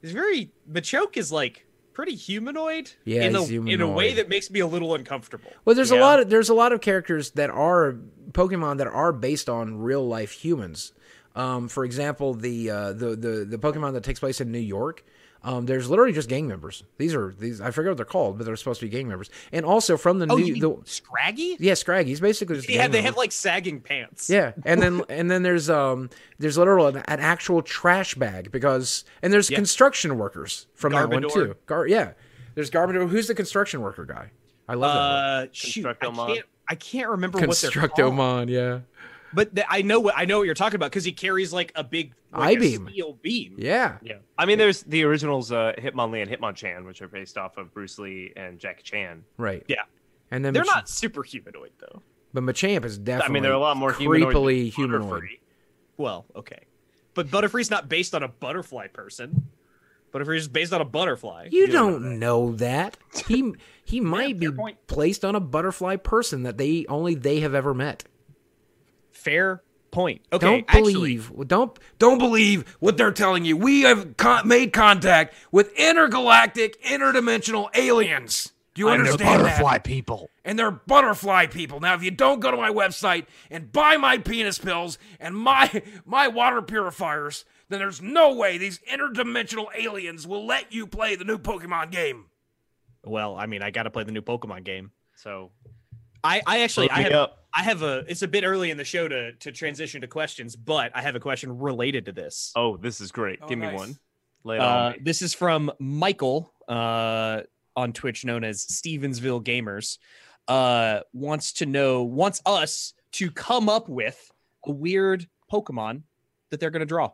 He's very Machoke is like pretty humanoid. Yeah, in a he's in a way that makes me a little uncomfortable. well, there's a lot of there's a lot of characters that are Pokemon that are based on real life humans. Um, for example, the uh, the the the Pokemon that takes place in New York. Um, there's literally just gang members. These are these I forget what they're called, but they're supposed to be gang members. And also from the Oh, new you mean the Scraggy? yeah Scraggy's basically just Yeah, gang they member. have like sagging pants. Yeah, and then and then there's um there's literal an, an actual trash bag because and there's Yeah. construction workers from that one too. Gar- yeah, there's Garbodor. Who's the construction worker guy? I love that. one. Uh, shoot, I can't. I can't remember what they're called. Constructomon, yeah, But th- I know what I know what you're talking about because he carries like a big like, a I-beam. steel beam. yeah. Yeah, I mean, there's the originals, uh, Hitmonlee and Hitmonchan, which are based off of Bruce Lee and Jackie Chan. Right. Yeah. And then They're Mach- not super humanoid though. but Machamp is definitely. I mean, they're a lot more creepily humanoid. Butterfree. Well, okay, but Butterfree's not based on a butterfly person. Butterfree is based on a butterfly. You You don't don't know that. He he might be point. placed on a butterfly person that they only they have ever met. Fair point. Okay, don't actually, believe don't don't believe what they're telling you. We have con- made contact with intergalactic, interdimensional aliens. Do you understand that? people. And they're butterfly people. Now, if you don't go to my website and buy my penis pills and my my water purifiers, then there's no way these interdimensional aliens will let you play the new Pokemon game. well, I mean, I got to play the new Pokemon game. So, I, I actually, I have, up. I have a. It's a bit early in the show to to transition to questions, but I have a question related to this. Oh, this is great. Oh, Give nice. me one. Lay Uh, on me. this is from Michael uh, on Twitch, known as Stevensville Gamers. Uh, wants to know, wants us to come up with a weird Pokemon that they're going to draw.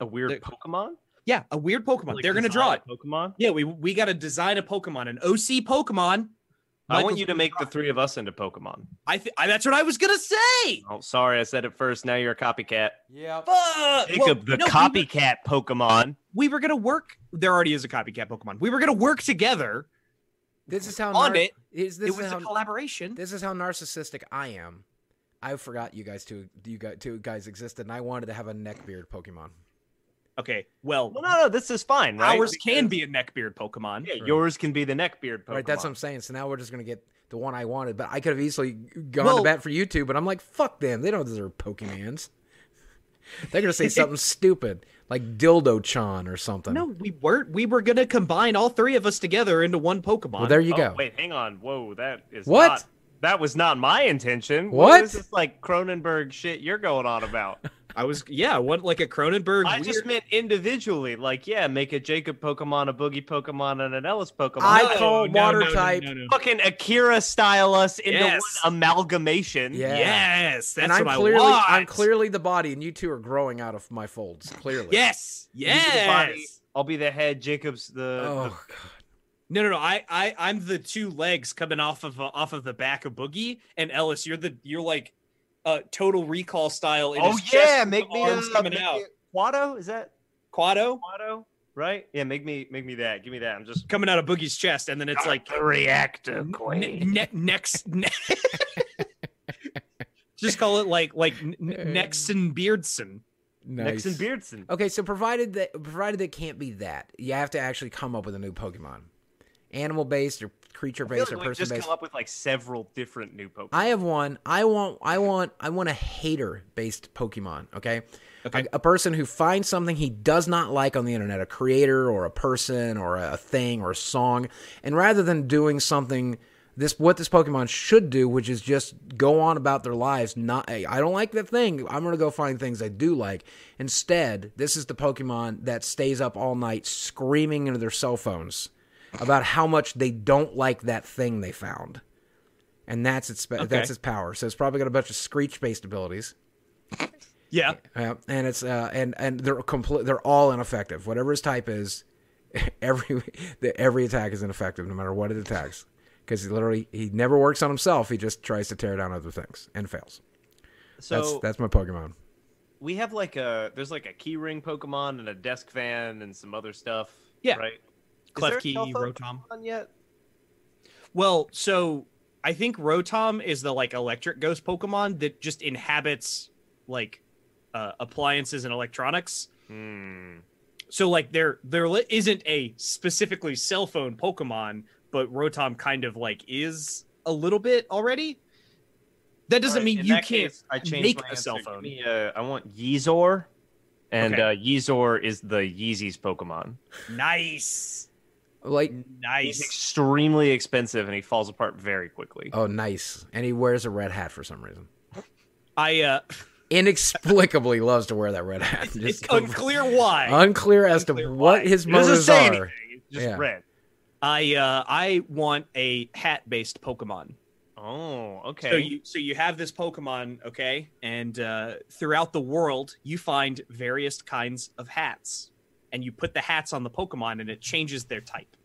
A weird the- Pokemon? Yeah, a weird Pokemon. Like they're going to draw it. Pokemon? Yeah, we we got to design a Pokemon, an OC Pokemon. I want you to make the three of us into Pokemon. I, th- I that's what I was gonna say. Oh, sorry, I said it first. Now you're a copycat. Yeah. Fuck. Jacob, Well, the no, we were- copycat Pokemon. We were gonna work. There already is a copycat Pokemon. We were gonna work together This is how on nar- it. is- this it is was how, a collaboration. This is how narcissistic I am. I forgot you guys two you guys two guys existed, and I wanted to have a neckbeard Pokemon. Okay, well, Well, no, no, this is fine, right? ours can be a neckbeard Pokemon. Yeah, yours can be the neckbeard Pokemon. Right, that's what I'm saying. So now we're just gonna get the one I wanted, but I could have easily gone Well- to bat for YouTube. But I'm like, fuck them. They don't deserve Pokemans. They're gonna say something stupid like Dildo Chan or something. No, we weren't. We were gonna combine all three of us together into one Pokemon. Well, there you oh, go. wait, hang on. Whoa, that is What? Not, that was not my intention. What? is this like Cronenberg shit you're going on about? I was yeah, one like a Cronenberg. I weird- just meant individually. Like, yeah, make a Jacob Pokemon, a Boogie Pokemon, and an Ellis Pokemon. I No, call no, water no, no, type. no, no. fucking Akira style us into Yes. one amalgamation. Yeah. Yes, that's and I'm what clearly, I want. I'm clearly the body, and you two are growing out of my folds. Clearly. Yes, You be the body, yes. I'll be the head. Jacob's the. Oh the- god. No, no, no. I, I, I'm the two legs coming off of uh, off of the back of Boogie, and Ellis, you're the you're like, uh, Total Recall style. In oh his yeah, chest, make me arms a coming make out. me Kuato. Is that Kuato Kuato? Right? Yeah, make me make me that. Give me that. I'm just coming out of Boogie's chest, and then it's like the reactor ne- ne- next. Ne- Just call it like like N- N- Nexon Beardson. Nice. Nixon Beardson. Okay, so provided that provided that can't be that, you have to actually come up with a new Pokemon, animal based or creature based like or person just based. come up with like several different new Pokemon. I have one. I want. I want. I want a hater based Pokemon. Okay. Okay. A, a person who finds something he does not like on the internet, a creator or a person or a thing or a song, and rather than doing something this what this Pokemon should do, which is just go on about their lives. Not, hey, I don't like that thing. I'm gonna go find things I do like. Instead, this is the Pokemon that stays up all night screaming into their cell phones about how much they don't like that thing they found, and that's its that's its power. So it's probably got a bunch of screech based abilities. Yeah. Yeah, and it's uh, and and they're complete. They're all ineffective. Whatever his type is, every the, every attack is ineffective, no matter what it attacks. Because he literally he never works on himself. He just tries to tear down other things and fails. so that's that's my Pokemon. we have like a there's like a keyring Pokemon and a desk fan and some other stuff. Yeah. Right. Is Clef there a Key, telephone Rotom. Pokemon yet? Well, so I think Rotom is the like electric ghost Pokemon that just inhabits like uh, appliances and electronics. Hmm. So like there there li- isn't a specifically cell phone Pokemon, but Rotom kind of like is a little bit already. That doesn't Alright, mean in you can't case, I changed make a cell phone. me, uh, I want Yeezor, and Okay. uh, Yeezor is the Yeezy's Pokemon. Nice, Like He's nice. extremely expensive and he falls apart very quickly. oh, nice, and he wears a red hat for some reason. I uh, Inexplicably loves to wear that red hat. it's Just go- unclear why. unclear as to unclear what why. his It doesn't motives say are. anything. It's just Yeah. red. I uh, I want a hat based Pokemon. Oh, okay. So you so you have this Pokemon, okay, and uh, throughout the world you find various kinds of hats, and you put the hats on the Pokemon, and it changes their type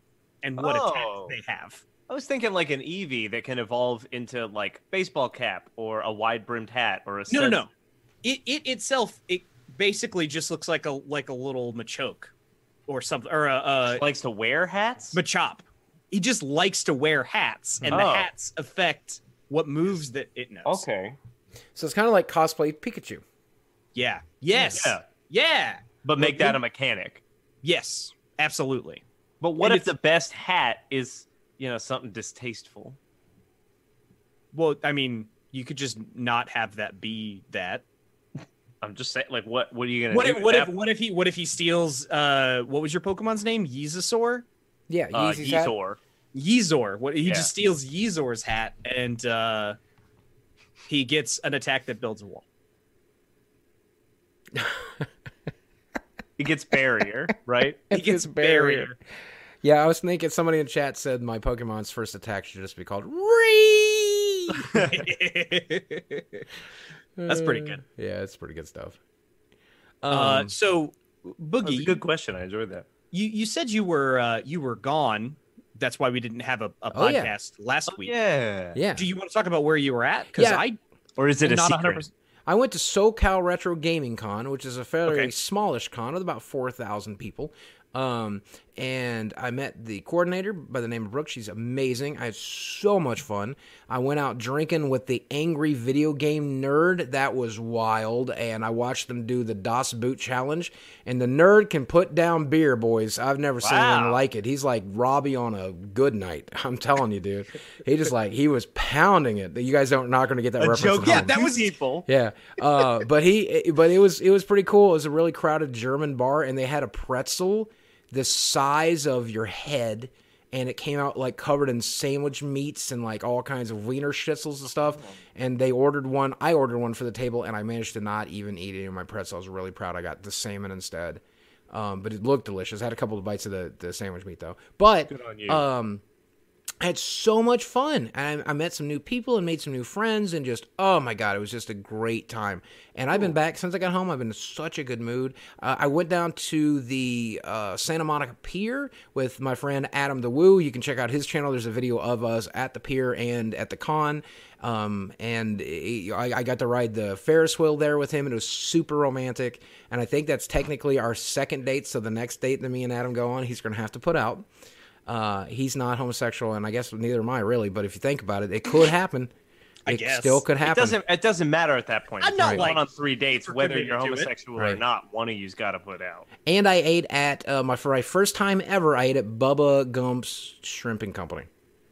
and what Oh. attack they have. I was thinking like an Eevee that can evolve into like baseball cap or a wide brimmed hat or a No, no, no. It it itself it basically just looks like a like a little Machoke or something or a, a likes to wear hats. Machop. He just likes to wear hats, and the Oh. hats affect what moves that it knows. okay, So it's kind of like cosplay Pikachu. Yeah. Yes. Yeah. Yeah. But make Look, that a mechanic. Yes. Absolutely. But what And if the best hat is you know something distasteful? Well, I mean, you could just not have that be that. I'm just saying, like, what what are you gonna What do? if what if what if he what if he steals uh what was your Pokemon's name? Yeezasaur? Yeah, uh, Yeezy's. Yeezor? Yeezor. What he Yeah. just steals Yeezor's hat and uh he gets an attack that builds a wall. He gets barrier, right? He It's gets barrier. barrier. Yeah, I was thinking somebody in chat said my Pokemon's first attack should just be called Ree. That's pretty good. Yeah, it's pretty good stuff. uh Um, so That's a Boogie, good question. I enjoyed that. you you said you were uh you were gone. That's why we didn't have a, a Oh, yeah. podcast last week. yeah. yeah, Do you want to talk about where you were at? Because Yeah. I Or is it a not secret? 100%. I went to SoCal Retro Gaming Con, which is a fairly Okay. smallish con with about four thousand people. Um, and I met the coordinator by the name of Brooke. She's amazing. I had so much fun. I went out drinking with the angry video game nerd. That was wild. And I watched them do the Das Boot challenge. And the nerd can put down beer, boys. I've never seen anything like it. He's like Robbie on a good night. I'm telling you, dude. He just like he was pounding it. You guys don't not going to get that A reference. joke. Yeah, home. that was evil. Yeah, uh, but he, but it was it was pretty cool. It was a really crowded German bar, and they had a pretzel the size of your head, and it came out like covered in sandwich meats and like all kinds of wiener schnitzels and stuff. And they ordered one. I ordered one for the table, and I managed to not even eat any of my pretzel. I was really proud. I got the salmon instead, um, but it looked delicious. I had a couple of bites of the the sandwich meat though, but um. I had so much fun. And I, I met some new people and made some new friends, and just oh my god, it was just a great time. And I've been back since I got home. I've been in such a good mood. Uh, I went down to the uh, Santa Monica Pier with my friend Adam the Woo. You can check out his channel. There's a video of us at the pier and at the con. Um, and he- I, I got to ride the Ferris wheel there with him, and it was super romantic. And I think that's technically our second date. So the next date that me and Adam go on, he's going to have to put out. Uh, he's not homosexual, and I guess neither am I really. But if you think about it, it could happen. I it guess. still could It happen. doesn't. It doesn't matter at that point. I'm not you're like going on three dates, whether you're to it. homosexual or not. One of you's got to put out. And I ate at uh, my for my first time ever. I ate at Bubba Gump's Shrimping Company.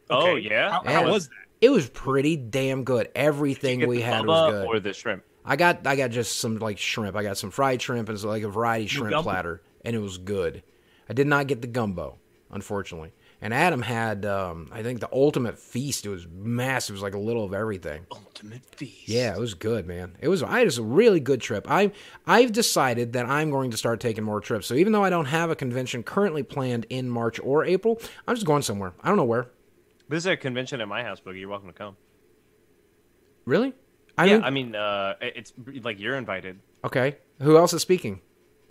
Oh yeah. How, Yeah. how was that? It was pretty damn good. Everything Get we the had Bubba was good. or the shrimp. I got I got just some like shrimp. I got some fried shrimp and it's like a variety shrimp platter, and it was good. I did not get the gumbo, unfortunately. And Adam had um, I think the ultimate feast. It was massive. It was like a little of everything. Ultimate feast. Yeah, it was good, man. It was I had a really good trip. I I've decided that I'm going to start taking more trips. So even though I don't have a convention currently planned in March or April, I'm just going somewhere. I don't know where. There's a convention at my house, Boogie. You're welcome to come. Really? I yeah, mean, I mean, uh, it's like you're invited. okay. Who else is speaking?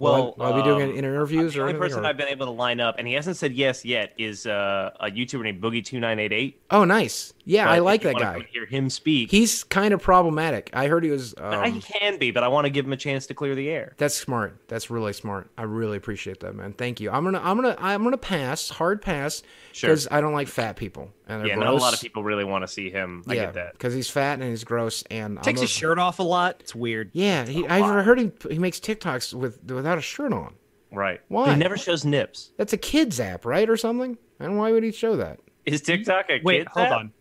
Well, will I, be doing um, any interviews The or only person or- I've been able to line up, and he hasn't said yes yet, is uh, a YouTuber named Boogie Two Nine Eight Eight. Oh, nice. Yeah, I like that guy. Hear him speak. He's kind of problematic. I heard he was. he Um, can be, but I want to give him a chance to clear the air. that's smart. That's really smart. I really appreciate that, man. Thank you. I'm gonna, I'm gonna, I'm gonna pass hard pass Sure. because I don't like fat people. And they're Yeah, gross. not a lot of people really want to see him. I yeah, get that. because he's fat and he's gross and Takes I'm his shirt off a lot. It's weird. Yeah, he, I've heard him. He makes TikToks with without a shirt on. Right. Why? He never shows nips. That's a kids app, right, or something? And why would he show that? Is TikTok a Wait, kid's hold app? on.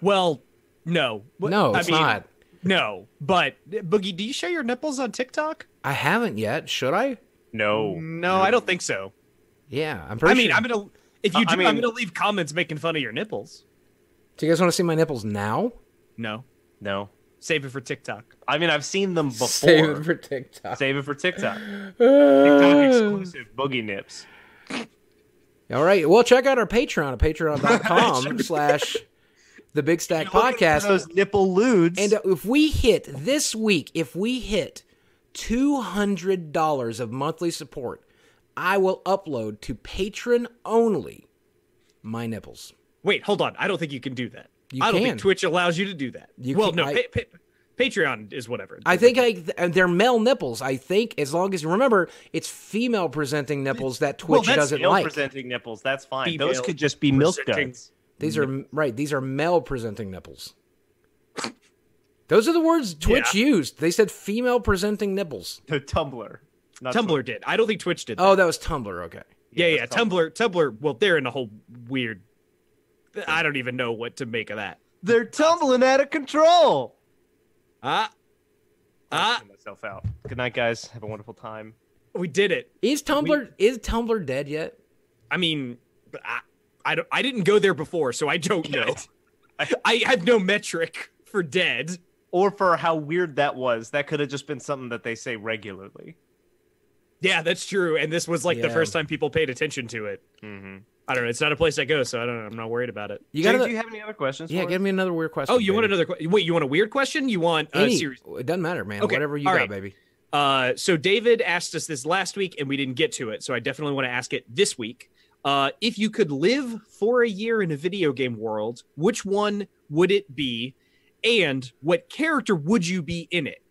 Well, no. No, I it's mean, not. No, but Boogie, do you show your nipples on TikTok? I haven't yet. Should I? No. No, I don't think so. Yeah, I'm pretty. I mean, sure. I'm gonna if you do, I mean- I'm gonna leave comments making fun of your nipples. Do you guys want to see my nipples now? No, No. save it for TikTok. I mean, I've seen them before. Save it for TikTok. Save it for TikTok. TikTok exclusive boogie nips. All right. Well, check out our Patreon at patreon.com slash the Big Stack Podcast. Those nipple lewds. And if we hit this week, if we hit $200 of monthly support, I will upload to patron only my nipples. Wait, hold on. I don't think you can do that. You I don't can. think Twitch allows you to do that. You well, can- no, I- pa- pa- Patreon is whatever. I think I they're male nipples. I think as long as remember it's female presenting nipples that Well, Twitch that's doesn't Male like. presenting nipples, that's fine. Female Those could just be milk presenting- duds. These are right. These are male presenting nipples. Those are the words Twitch Yeah. used. They said female presenting nipples. The Tumblr. Not Tumblr did. I don't think Twitch did. That. Oh, that was Tumblr. Okay. yeah, yeah. that's Tumblr, Tumblr. Well, they're in a whole weird. I don't even know what to make of that. They're tumbling out of control. Ah, ah. Putting myself out. Good night, guys. Have a wonderful time. We did it. Is Tumblr is Tumblr dead yet? I mean, I, I don't. I didn't go there before, so I don't know. I have no metric for dead. Or for how weird that was. That could have just been something that they say regularly. Yeah, that's true. And this was like the first time people paid attention to it. Mm-hmm. I don't know. It's not a place I go, so I don't. know. I'm not worried about it. You Jay, got do you have any other questions? Yeah, for give us? me another weird question. Oh, you want another? que- Wait, you want a weird question? You want a Any, serious? It doesn't matter, man. Okay, Whatever you all got, right. baby. Uh, so David asked us this last week, and we didn't get to it. So I definitely want to ask it this week. Uh, if you could live for a year in a video game world, which one would it be, and what character would you be in it?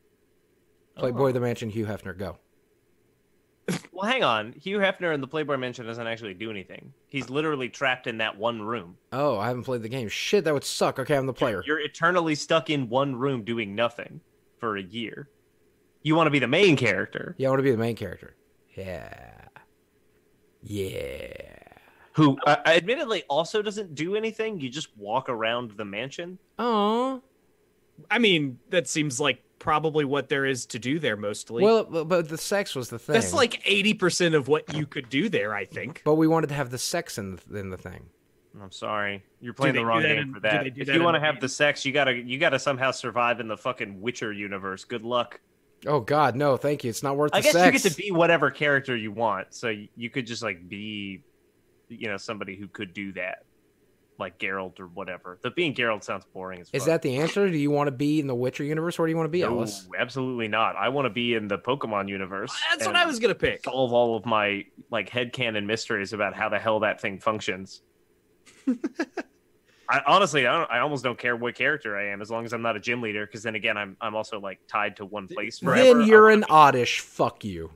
Playboy the Mansion, Hugh Hefner, go. Well, hang on. Hugh Hefner in the Playboy Mansion doesn't actually do anything. He's literally trapped in that one room. Oh, I haven't played the game. Shit, that would suck. Okay, I'm the player. You're eternally stuck in one room doing nothing for a year. You want to be the main character Yeah, I want to be the main character. Yeah. Yeah. Who, uh, admittedly, also doesn't do anything. You just walk around the mansion. Oh. I mean, that seems like probably what there is to do there mostly. Well, but, but the sex was the thing. that's like 80% of what you could do there, I think. But we wanted to have the sex in the, in the thing. I'm sorry, you're playing the wrong that game in- for that. they do If that you want to have game? the sex, you gotta you gotta somehow survive in the fucking Witcher universe. Good luck. Oh God, no, thank you. It's not worth the I guess sex. you get to be whatever character you want, so you could just like be, you know, somebody who could do that, like Geralt or whatever. The being Geralt sounds boring as fuck. Is that the answer? Do you want to be in the Witcher universe, or do you want to be no, Alice? absolutely not. I want to be in the Pokemon universe. That's what I was going to pick. Solve all of my like headcanon mysteries about how the hell that thing functions. I honestly, I, don't, I almost don't care what character I am as long as I'm not a gym leader. Because then again, I'm I'm also like tied to one place forever. Then you're an wanna oddish. Fuck you.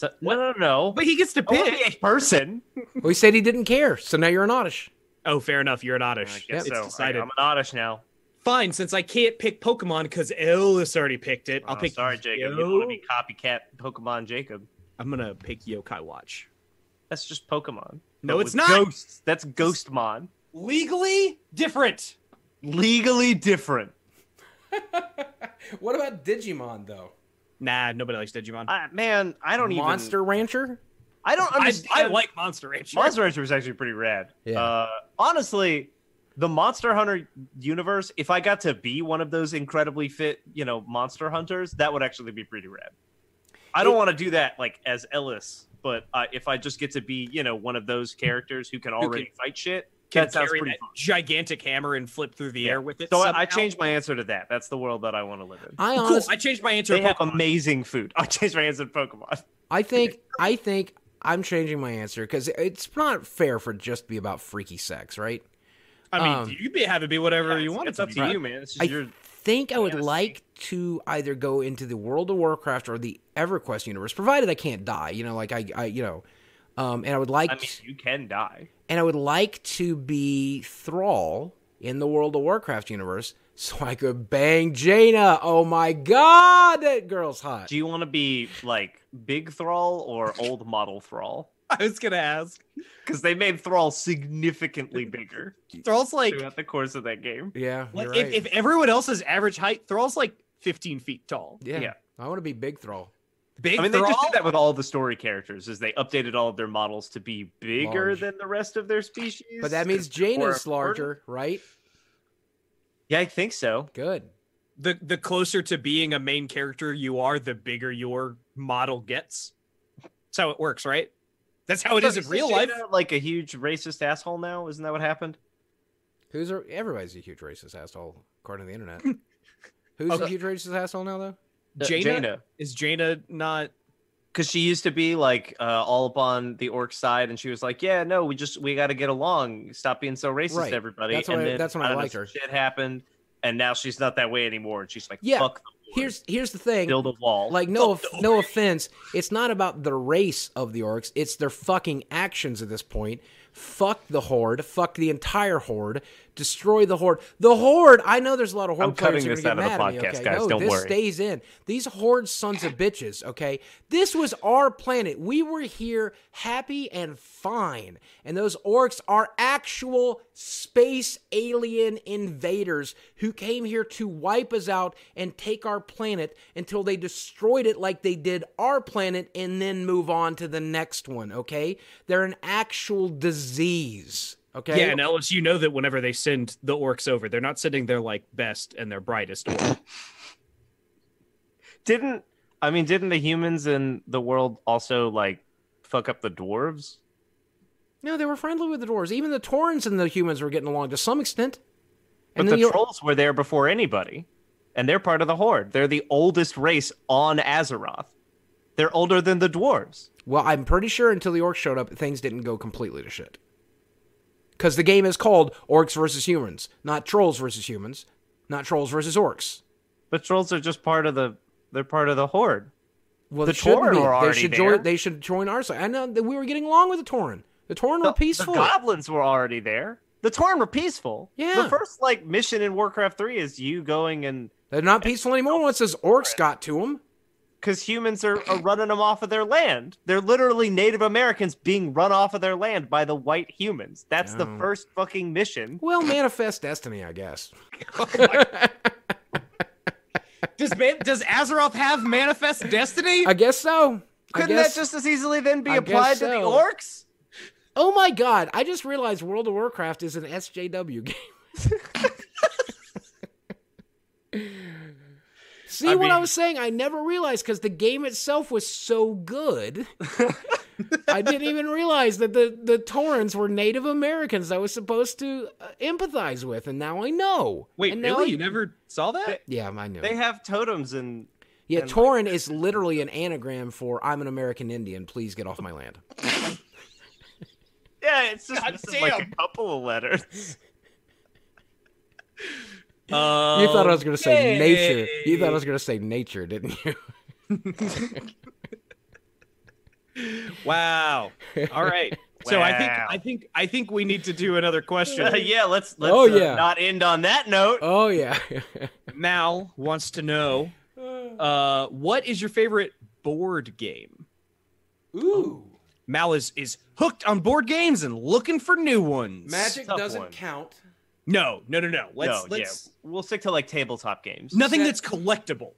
Be- so, no, no, no. But he gets to I want to pick. a person. Well, he said he didn't care, so now you're an oddish. Oh, fair enough. You're an I oddish. guess it's so. decided. I'm an oddish now. Fine, since I can't pick Pokemon because Ellis already picked it, I'll Oh, pick. sorry, Jacob. You want to be copycat Pokemon Jacob? I'm gonna pick Yokai Watch. That's just Pokemon. No, But it's not. Ghosts. That's Ghostmon. Legally different. Legally different. What about Digimon though? Nah, nobody likes Digimon. I, I, man, I don't even. Monster Rancher. I don't understand. I, understand. like Monster Rancher. Monster Rancher was actually pretty rad. Yeah. Uh, honestly, the Monster Hunter universe, if I got to be one of those incredibly fit, you know, monster hunters, that would actually be pretty rad. I don't want to do that like as Ellis, but uh, if I just get to be, you know, one of those characters who can already fight shit, Can that sounds carry pretty that fun. gigantic hammer and flip through the Yeah. air with it. So I, I changed my answer to that. That's the world that I want to live in. I Cool. I changed my answer. They to have amazing food. I changed my answer to Pokemon. I think, I think I'm changing my answer because it's not fair for it just to be about freaky sex, right? I mean, um, you be have it be whatever you want. It's it up be. to you, man. It's just I your think I would fantasy. like to either go into the World of Warcraft or the EverQuest universe, provided I can't die. You know, like I, I you know, um, and I would like, I mean, you can die. And I would like to be Thrall in the World of Warcraft universe, so I could bang Jaina. Oh my god, that girl's hot. Do you want to be like big Thrall or old model Thrall? I was gonna ask. Because they made Thrall significantly bigger Thrall's like, throughout the course of that game. yeah, like you're if, right. if everyone else's average height, Thrall's like 15 feet tall. yeah. yeah. I want to be Big Thrall. Big I mean, they Thrall. just did that with all the story characters, is they updated all of their models to be bigger Large. than the rest of their species. But that means they're more important. larger, right? Yeah, I think so. Good. the the closer to being a main character you are, the bigger your model gets. That's how it works, right? That's how it is in So real life. Jaina, like a huge racist asshole now. Isn't that what happened? Who's a, everybody's a huge racist asshole, according to the internet. Who's a huge racist asshole now, though? Jaina? Jaina. Is Jaina not? because she used to be like uh, all up on the orc side, and she was like, "Yeah, no, we just we got to get along. Stop being so racist, Right. everybody." That's and when I- then, that's when I know, liked her. Shit happened, and now she's not that way anymore. And she's like, Yeah, "Fuck." Here's here's the thing. build a wall. Like no the no offense, it's not about the race of the orcs. It's their fucking actions at this point. Fuck the horde. Fuck the entire horde. Destroy the horde. The horde. I know there's a lot of horde I'm players cutting this out of the podcast, Okay, guys. no, Don't this worry. stays in. These horde sons of bitches. Okay, this was our planet. We were here happy and fine, and those orcs are actual space alien invaders who came here to wipe us out and take our planet until they destroyed it like they did our planet and then move on to the next one, okay? They're an actual disease, okay? Yeah, and Ellis, you know that whenever they send the orcs over, they're not sending their like best and their brightest orc. didn't I mean? Didn't the humans in the world also like fuck up the dwarves? No, they were friendly with the dwarves. Even the Taurens and the humans were getting along to some extent. But And the then you trolls were there before anybody, and they're part of the horde. They're the oldest race on Azeroth. They're older than the dwarves. Well, I'm pretty sure until the orcs showed up, things didn't go completely to shit. Because the game is called Orcs versus Humans, not Trolls versus Humans, not Trolls versus Orcs. But trolls are just part of the. They're part of the horde. Well, The it shouldn't Tauren be. were they already should there. join. They should join our side. I know that we were getting along with the Tauren. The Tauren were peaceful. The goblins were already there. The Tauren were peaceful. Yeah. The first like mission in Warcraft 3 is you going and They're not peaceful anymore once those orcs got to them. Because humans are, are running them off of their land. They're literally Native Americans being run off of their land by the white humans. That's the Oh. first fucking mission. Well, manifest destiny, I guess. Oh does man, does Azeroth have manifest destiny? I guess so. Couldn't guess- that just as easily then be I guess applied to the orcs? Oh my god! I just realized World of Warcraft is an SJW game. See I what I was saying? I never realized because the game itself was so good. I didn't even realize that the the Taurens were Native Americans I was supposed to uh, empathize with, and now I know. Wait, And really? I- You never saw that? Yeah, I knew. They have totems and yeah, and, like- Tauren is literally an anagram for "I'm an American Indian. Please get off my land." yeah, it's just God missing like a couple of letters. Uh, You thought I was going to say nature. You thought I was going to say nature, didn't you? Wow. All right. So I think I think I think we need to do another question. Uh, yeah, let's let's Oh, uh, yeah. not end on that note. Oh yeah. Mal wants to know uh, what is your favorite board game? Ooh. Mal is is hooked on board games and looking for new ones. Magic Tough doesn't one. count. No, no, no, no. Let's no, let's yeah, we'll stick to like tabletop games. nothing Set- that's collectible.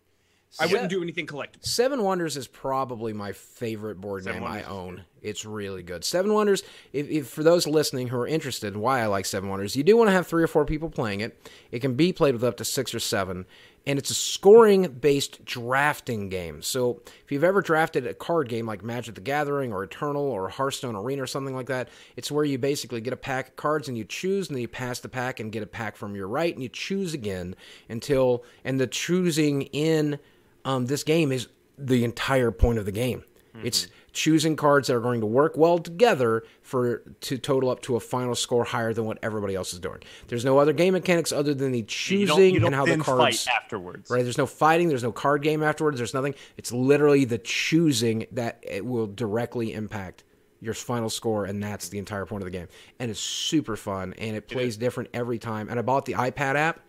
I Set- wouldn't do anything collectible. Seven Wonders is probably my favorite board Seven game I Wonders is own. It's really good. Seven Wonders, if, if for those listening who are interested in why I like Seven Wonders, you do want to have three or four people playing it. It can be played with up to six or seven, and it's a scoring based drafting game. So if you've ever drafted a card game like Magic the Gathering or Eternal or Hearthstone Arena or something like that, it's where you basically get a pack of cards and you choose, and then you pass the pack and get a pack from your right, and you choose again until, and the choosing in um, this game is the entire point of the game. It's choosing cards that are going to work well together for to total up to a final score higher than what everybody else is doing. There's no other game mechanics other than the choosing you don't, you don't and how the then cards. fight afterwards. Right, there's no fighting, there's no card game afterwards, there's nothing. It's literally the choosing that it will directly impact your final score, and that's the entire point of the game. And it's super fun, and it plays different every time. And I bought the iPad app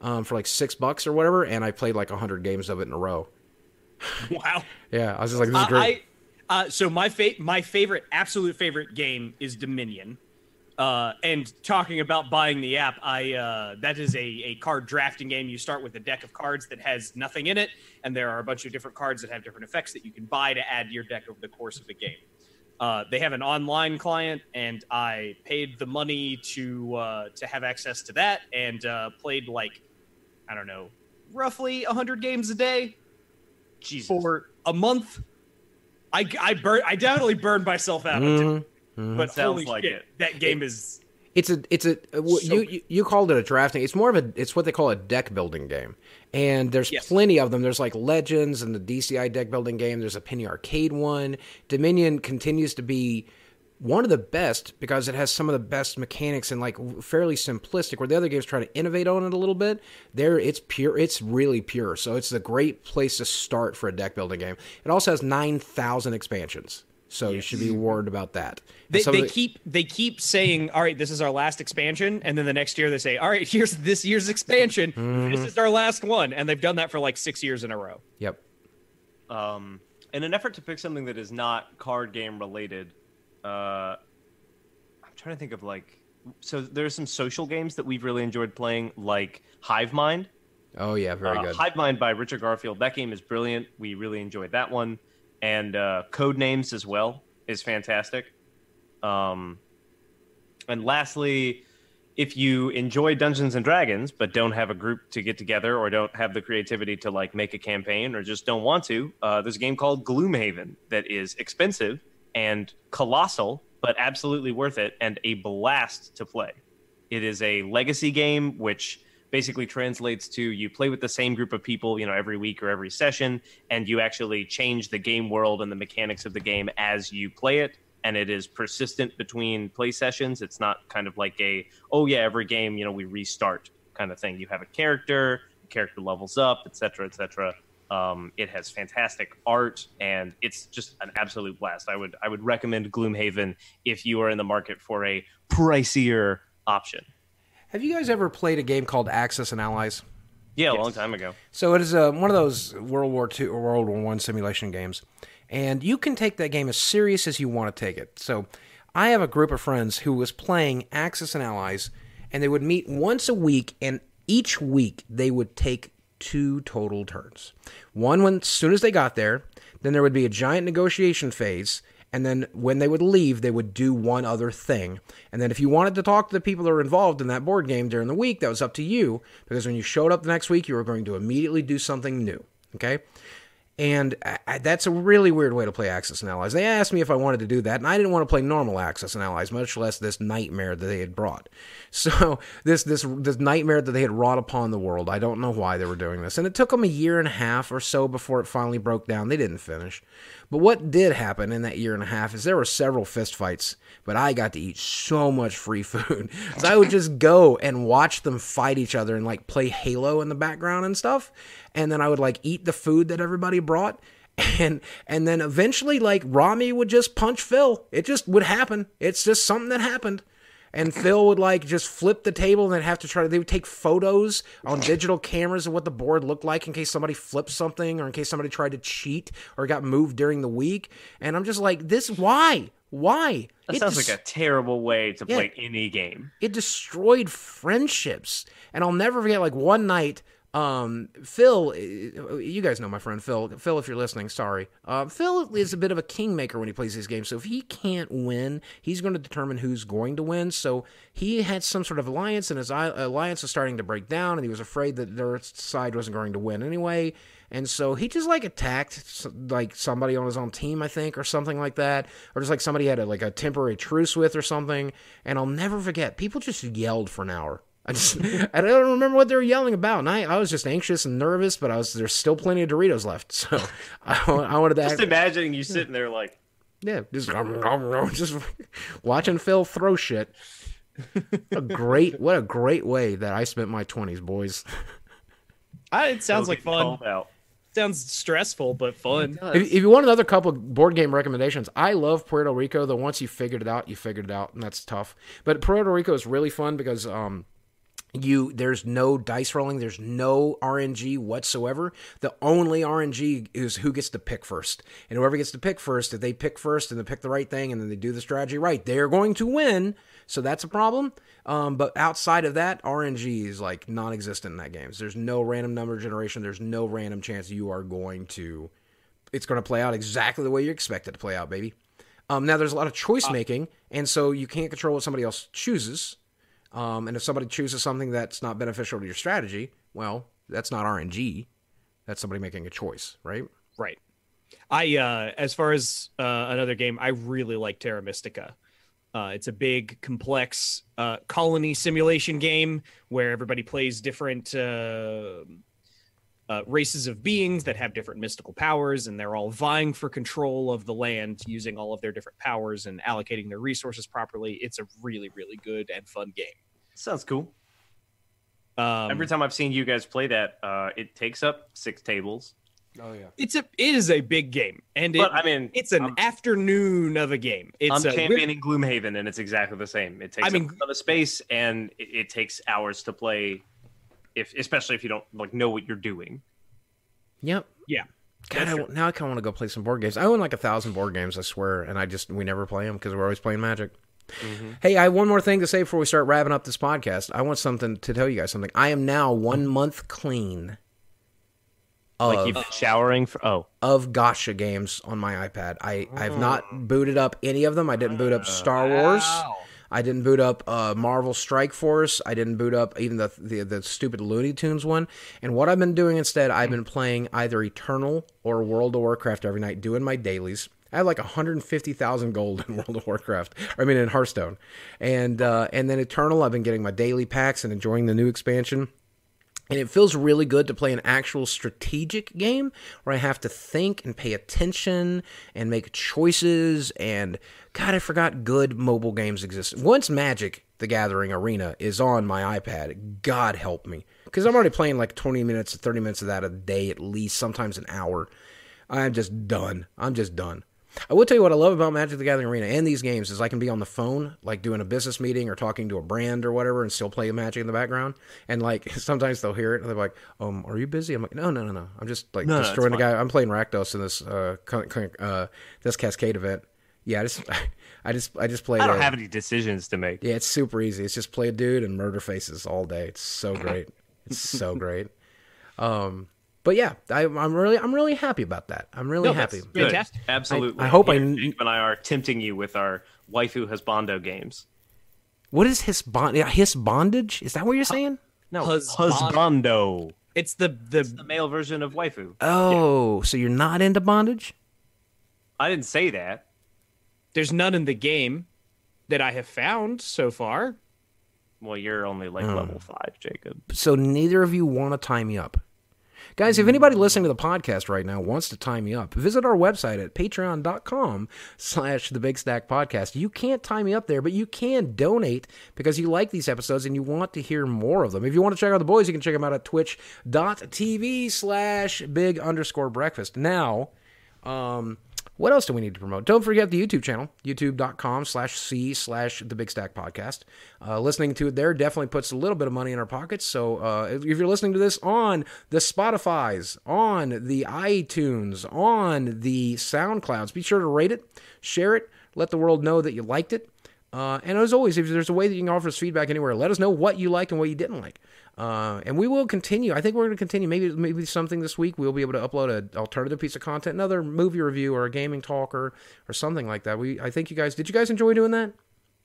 um, for like six bucks or whatever, and I played like hundred games of it in a row. Wow. Yeah, I was just like, this is great. I, uh, so my fa- my favorite, absolute favorite game is Dominion. Uh, and talking about buying the app, I uh, that is a, a card drafting game. You start with a deck of cards that has nothing in it, and there are a bunch of different cards that have different effects that you can buy to add to your deck over the course of the game. Uh, they have an online client, and I paid the money to uh, to have access to that, and uh, played like I don't know, roughly hundred games a day Jesus. for a month. I I burn I definitely burned myself out. Mhm. But Sounds holy like shit, it. that game is It's a it's a uh, So you, you you called it a drafting. It's more of a it's what they call a deck building game, and there's Yes. plenty of them. There's like Legends and the DCI deck building game. There's a Penny Arcade one. Dominion continues to be one of the best because it has some of the best mechanics and like fairly simplistic. Where the other games try to innovate on it a little bit, there it's pure. It's really pure. So it's a great place to start for a deck building game. It also has nine thousand expansions. So you should be warned about that. They, they the- keep they keep saying, "All right, this is our last expansion," and then the next year they say, "All right, here's this year's expansion. Mm-hmm. This is our last one," and they've done that for like six years in a row. Yep. Um, in an effort to pick something that is not card game related, uh, I'm trying to think of like. So there's some social games that we've really enjoyed playing, like Hive Mind. Oh yeah, very Uh, good. Hive Mind by Richard Garfield. That game is brilliant. We really enjoyed that one, and uh, Code Names as well is fantastic. Um, and lastly, if you enjoy Dungeons and Dragons but don't have a group to get together or don't have the creativity to like make a campaign or just don't want to, uh, there's a game called Gloomhaven that is expensive and colossal, but absolutely worth it and a blast to play. It is a legacy game, which basically translates to you play with the same group of people, you know, every week or every session, and you actually change the game world and the mechanics of the game as you play it. And it is persistent between play sessions. It's not kind of like a, oh yeah, every game, you know, we restart kind of thing. You have a character, character levels up, etc., etc. Um, it has fantastic art, and it's just an absolute blast. I would I would recommend Gloomhaven if you are in the market for a pricier option. Have you guys ever played a game called Axis and Allies? Yeah, a long time ago. So it is uh, one of those World War II or World War One simulation games, and you can take that game as serious as you want to take it. So I have a group of friends who was playing Axis and Allies, and they would meet once a week, and each week they would take two total turns. One when as soon as they got there, then there would be a giant negotiation phase, and then when they would leave, they would do one other thing. And then if you wanted to talk to the people that were involved in that board game during the week, that was up to you, because when you showed up the next week, you were going to immediately do something new. Okay? And I, that's a really weird way to play Axis and Allies. They asked me if I wanted to do that, and I didn't want to play normal Axis and Allies, much less this nightmare that they had brought. So this this this nightmare that they had wrought upon the world. I don't know why they were doing this, and it took them a year and a half or so before it finally broke down. They didn't finish, but what did happen in that year and a half is there were several fistfights, but I got to eat so much free food. so I would just go and watch them fight each other and like play Halo in the background and stuff, and then I would like eat the food that everybody brought and and then eventually like Rami would just punch Phil. It just would happen. It's just something that happened. And Phil would like just flip the table and then have to try to they would take photos on digital cameras of what the board looked like in case somebody flipped something or in case somebody tried to cheat or got moved during the week. And I'm just like, this why? Why? That It sounds des- like a terrible way to Yeah. play any game. it destroyed friendships and i'll never forget like one night um phil uh, you guys know my friend phil. Phil if you're listening sorry. Uh, phil is a bit of a kingmaker when he plays these games. So if he can't win he's going to determine who's going to win. So he had some sort of alliance and his alliance was starting to break down and he was afraid that their side wasn't going to win anyway. And so he just like attacked like somebody on his own team, I think, or something like that, or just like somebody had a, like a temporary truce with or something. And I'll never forget, people just yelled for an hour. I just I don't remember what they were yelling about. And I, I was just anxious and nervous, but I was there's still plenty of Doritos left, so I, I wanted to Just act, imagining you sitting there like, yeah, just just watching Phil throw shit. a great what a great way that I spent my twenties, boys. I, it sounds like fun. Out. Sounds stressful, but fun. If, if you want another couple board game recommendations, I love Puerto Rico. Though once you figured it out, you figured it out, and that's tough. But Puerto Rico is really fun because um, you there's no dice rolling, there's no RNG whatsoever. The only RNG is who gets to pick first, and whoever gets to pick first, if they pick first and they pick the right thing, and then they do the strategy right, they're going to win. So that's a problem. Um, but outside of that, RNG is like non-existent in that game. So there's no random number generation. There's no random chance you are going to it's going to play out exactly the way you expect it to play out, baby. Um, now there's a lot of choice making, and so you can't control what somebody else chooses. Um, and if somebody chooses something that's not beneficial to your strategy, well, that's not RNG. That's somebody making a choice, right? Right. I uh as far as uh another game, I really like Terra Mystica. Uh, it's a big, complex uh, colony simulation game where everybody plays different uh, races of beings that have different mystical powers, and they're all vying for control of the land using all of their different powers and allocating their resources properly. It's a really, really good and fun game. Sounds cool. Um, Every time I've seen you guys play that, uh, it takes up six tables. Oh yeah. it's a it is a big game, and it, But I mean, it's an I'm- afternoon of a game. It's I'm a, we're- championing Gloomhaven, and it's exactly the same. It takes I mean- up a ton of space, and it, it takes hours to play. If especially if you don't like know what you're doing. Yep. Yeah. God, I, now I kind of want to go play some board games. I own like a thousand board games, I swear, and I just we never play them because we're always playing Magic. Mm-hmm. Hey, I have one more thing to say before we start wrapping up this podcast. I want something to tell you guys something. I am now one month clean of Like you've been showering for oh of gotcha games on my iPad. I I've not oh. booted up any of them. I didn't boot up Star Wars. I didn't boot up uh, Marvel Strike Force. I didn't boot up even the, the the stupid Looney Tunes one. And what I've been doing instead, I've been playing either Eternal or World of Warcraft every night, doing my dailies. I have like 150,000 gold in World of Warcraft. I mean in Hearthstone, and uh, and then Eternal. I've been getting my daily packs and enjoying the new expansion. And it feels really good to play an actual strategic game where I have to think and pay attention and make choices. And God, I forgot good mobile games exist. Once Magic the Gathering Arena is on my iPad, God help me. because I'm already playing like 20 minutes, 30 minutes of that a day at least, sometimes an hour. I'm just done. I'm just done. I will tell you what I love about Magic the Gathering Arena and these games is I can be on the phone, like doing a business meeting or talking to a brand or whatever, and still play Magic in the background. And like sometimes they'll hear it and they're like, "Um, are you busy?" I'm like, "No, no, no, no. I'm just like No, no, destroying the fine." guy. I'm playing Rakdos in this uh, uh this Cascade event. Yeah, I just I just I just played. I don't a- have any decisions to make. yeah, it's super easy. It's just play a dude and murder faces all day. It's so great. It's so great. Um, but yeah, I, I'm really, I'm really happy about that. I'm really No, happy. that's good. Fantastic. Absolutely. I- I hope I Here, kn- Jacob and I are tempting you with our waifu husbando games. What is his bond? His bondage? Is that what you're saying? No, Husband- husbando. It's the The the male version of waifu. Oh, so you're not into bondage? I didn't say that. there's none in the game that I have found so far. Well, you're only like Hmm. level five, Jacob. So neither of you want to tie me up. Guys, if anybody listening to the podcast right now wants to tie me up, visit our website at patreon.com slash the big stack podcast. You can't tie me up there, but you can donate because you like these episodes and you want to hear more of them. If you want to check out the boys, you can check them out at twitch.tv slash big underscore breakfast. Now, um, what else do we need to promote? Don't forget the YouTube channel, youtube.com slash C slash the Big Stack Podcast. Uh, listening to it there definitely puts a little bit of money in our pockets. So uh, if you're listening to this on the Spotify's, on the iTunes, on the SoundClouds, be sure to rate it, share it, let the world know that you liked it. Uh, and as always, if there's a way that you can offer us feedback anywhere, let us know what you liked and what you didn't like. Uh, and we will continue. I think we're going to continue. Maybe maybe something this week we'll be able to upload an alternative piece of content, another movie review or a gaming talk or or something like that. We I think you guys did. You guys enjoy doing that?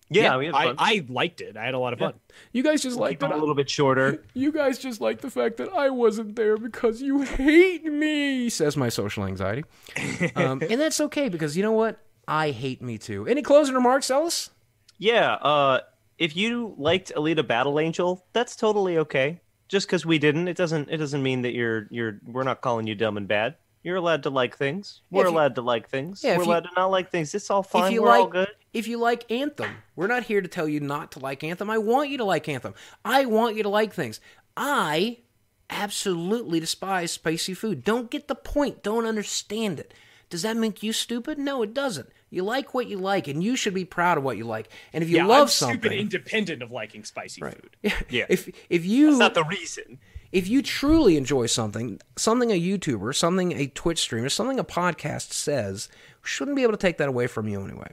Yeah, we had I, fun. I liked it. I had a lot of fun. You guys just liked it a little bit shorter. You guys just liked the fact that I wasn't there because you hate me, says my social anxiety. Um, and that's okay because you know what? I hate me too. Any closing remarks, Ellis? Yeah, uh, if you liked Alita Battle Angel, that's totally okay. Just because we didn't, it doesn't it doesn't mean that you're you're we're not calling you dumb and bad. You're allowed to like things. Yeah, We're you- allowed to like things. Yeah, we're you- allowed to not like things. It's all fine. if you we're like, all good. If you like Anthem, we're not here to tell you not to like Anthem. I want you to like Anthem. I want you to like things. I absolutely despise spicy food. Don't get the point. Don't understand it. Does that make you stupid? No, it doesn't. You like what you like, and you should be proud of what you like. And if you Yeah, love I'm stupid something, independent of liking spicy food. Yeah. if if you That's not the reason. if you truly enjoy something, something a YouTuber, something a Twitch streamer, something a podcast says, shouldn't be able to take that away from you anyway.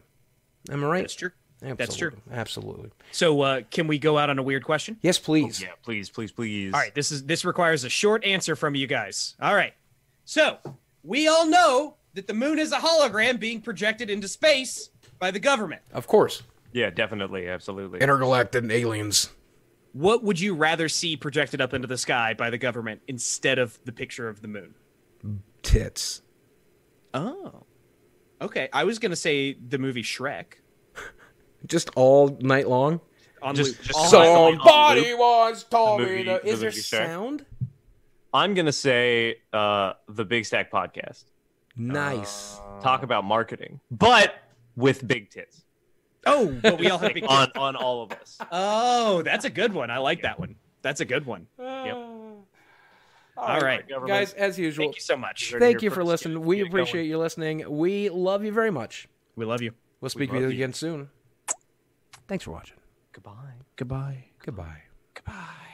Am I right? That's true. That's true. Absolutely. Absolutely. So, uh, can we go out on a weird question? Yes, please. Yeah, please, please, please. All right, this is this requires a short answer from you guys. All right. So, we all know that the moon is a hologram being projected into space by the government. Of course. Yeah, definitely, absolutely. Intergalactic aliens. What would you rather see projected up into the sky by the government instead of the picture of the moon? Tits. Oh. Okay, I was going to say the movie Shrek. Just all night long. On Just- loop. just All some- night- Somebody once told The me movie- that. the Is there movie Shrek. sound? I'm gonna say uh, the Big Stack Podcast. Nice. Talk about marketing, but with big tits Oh, but we all have big on on all of us. Oh, that's a good one. I like that one. That's a good one. Ah. Yep. All right. Government. Guys, as usual, Thank you so much. Thank you for listening. We get it appreciate going. you listening. We love you very much. We love you. We'll speak love with you you. again soon. Thanks for watching. Goodbye. Goodbye. Goodbye. Goodbye.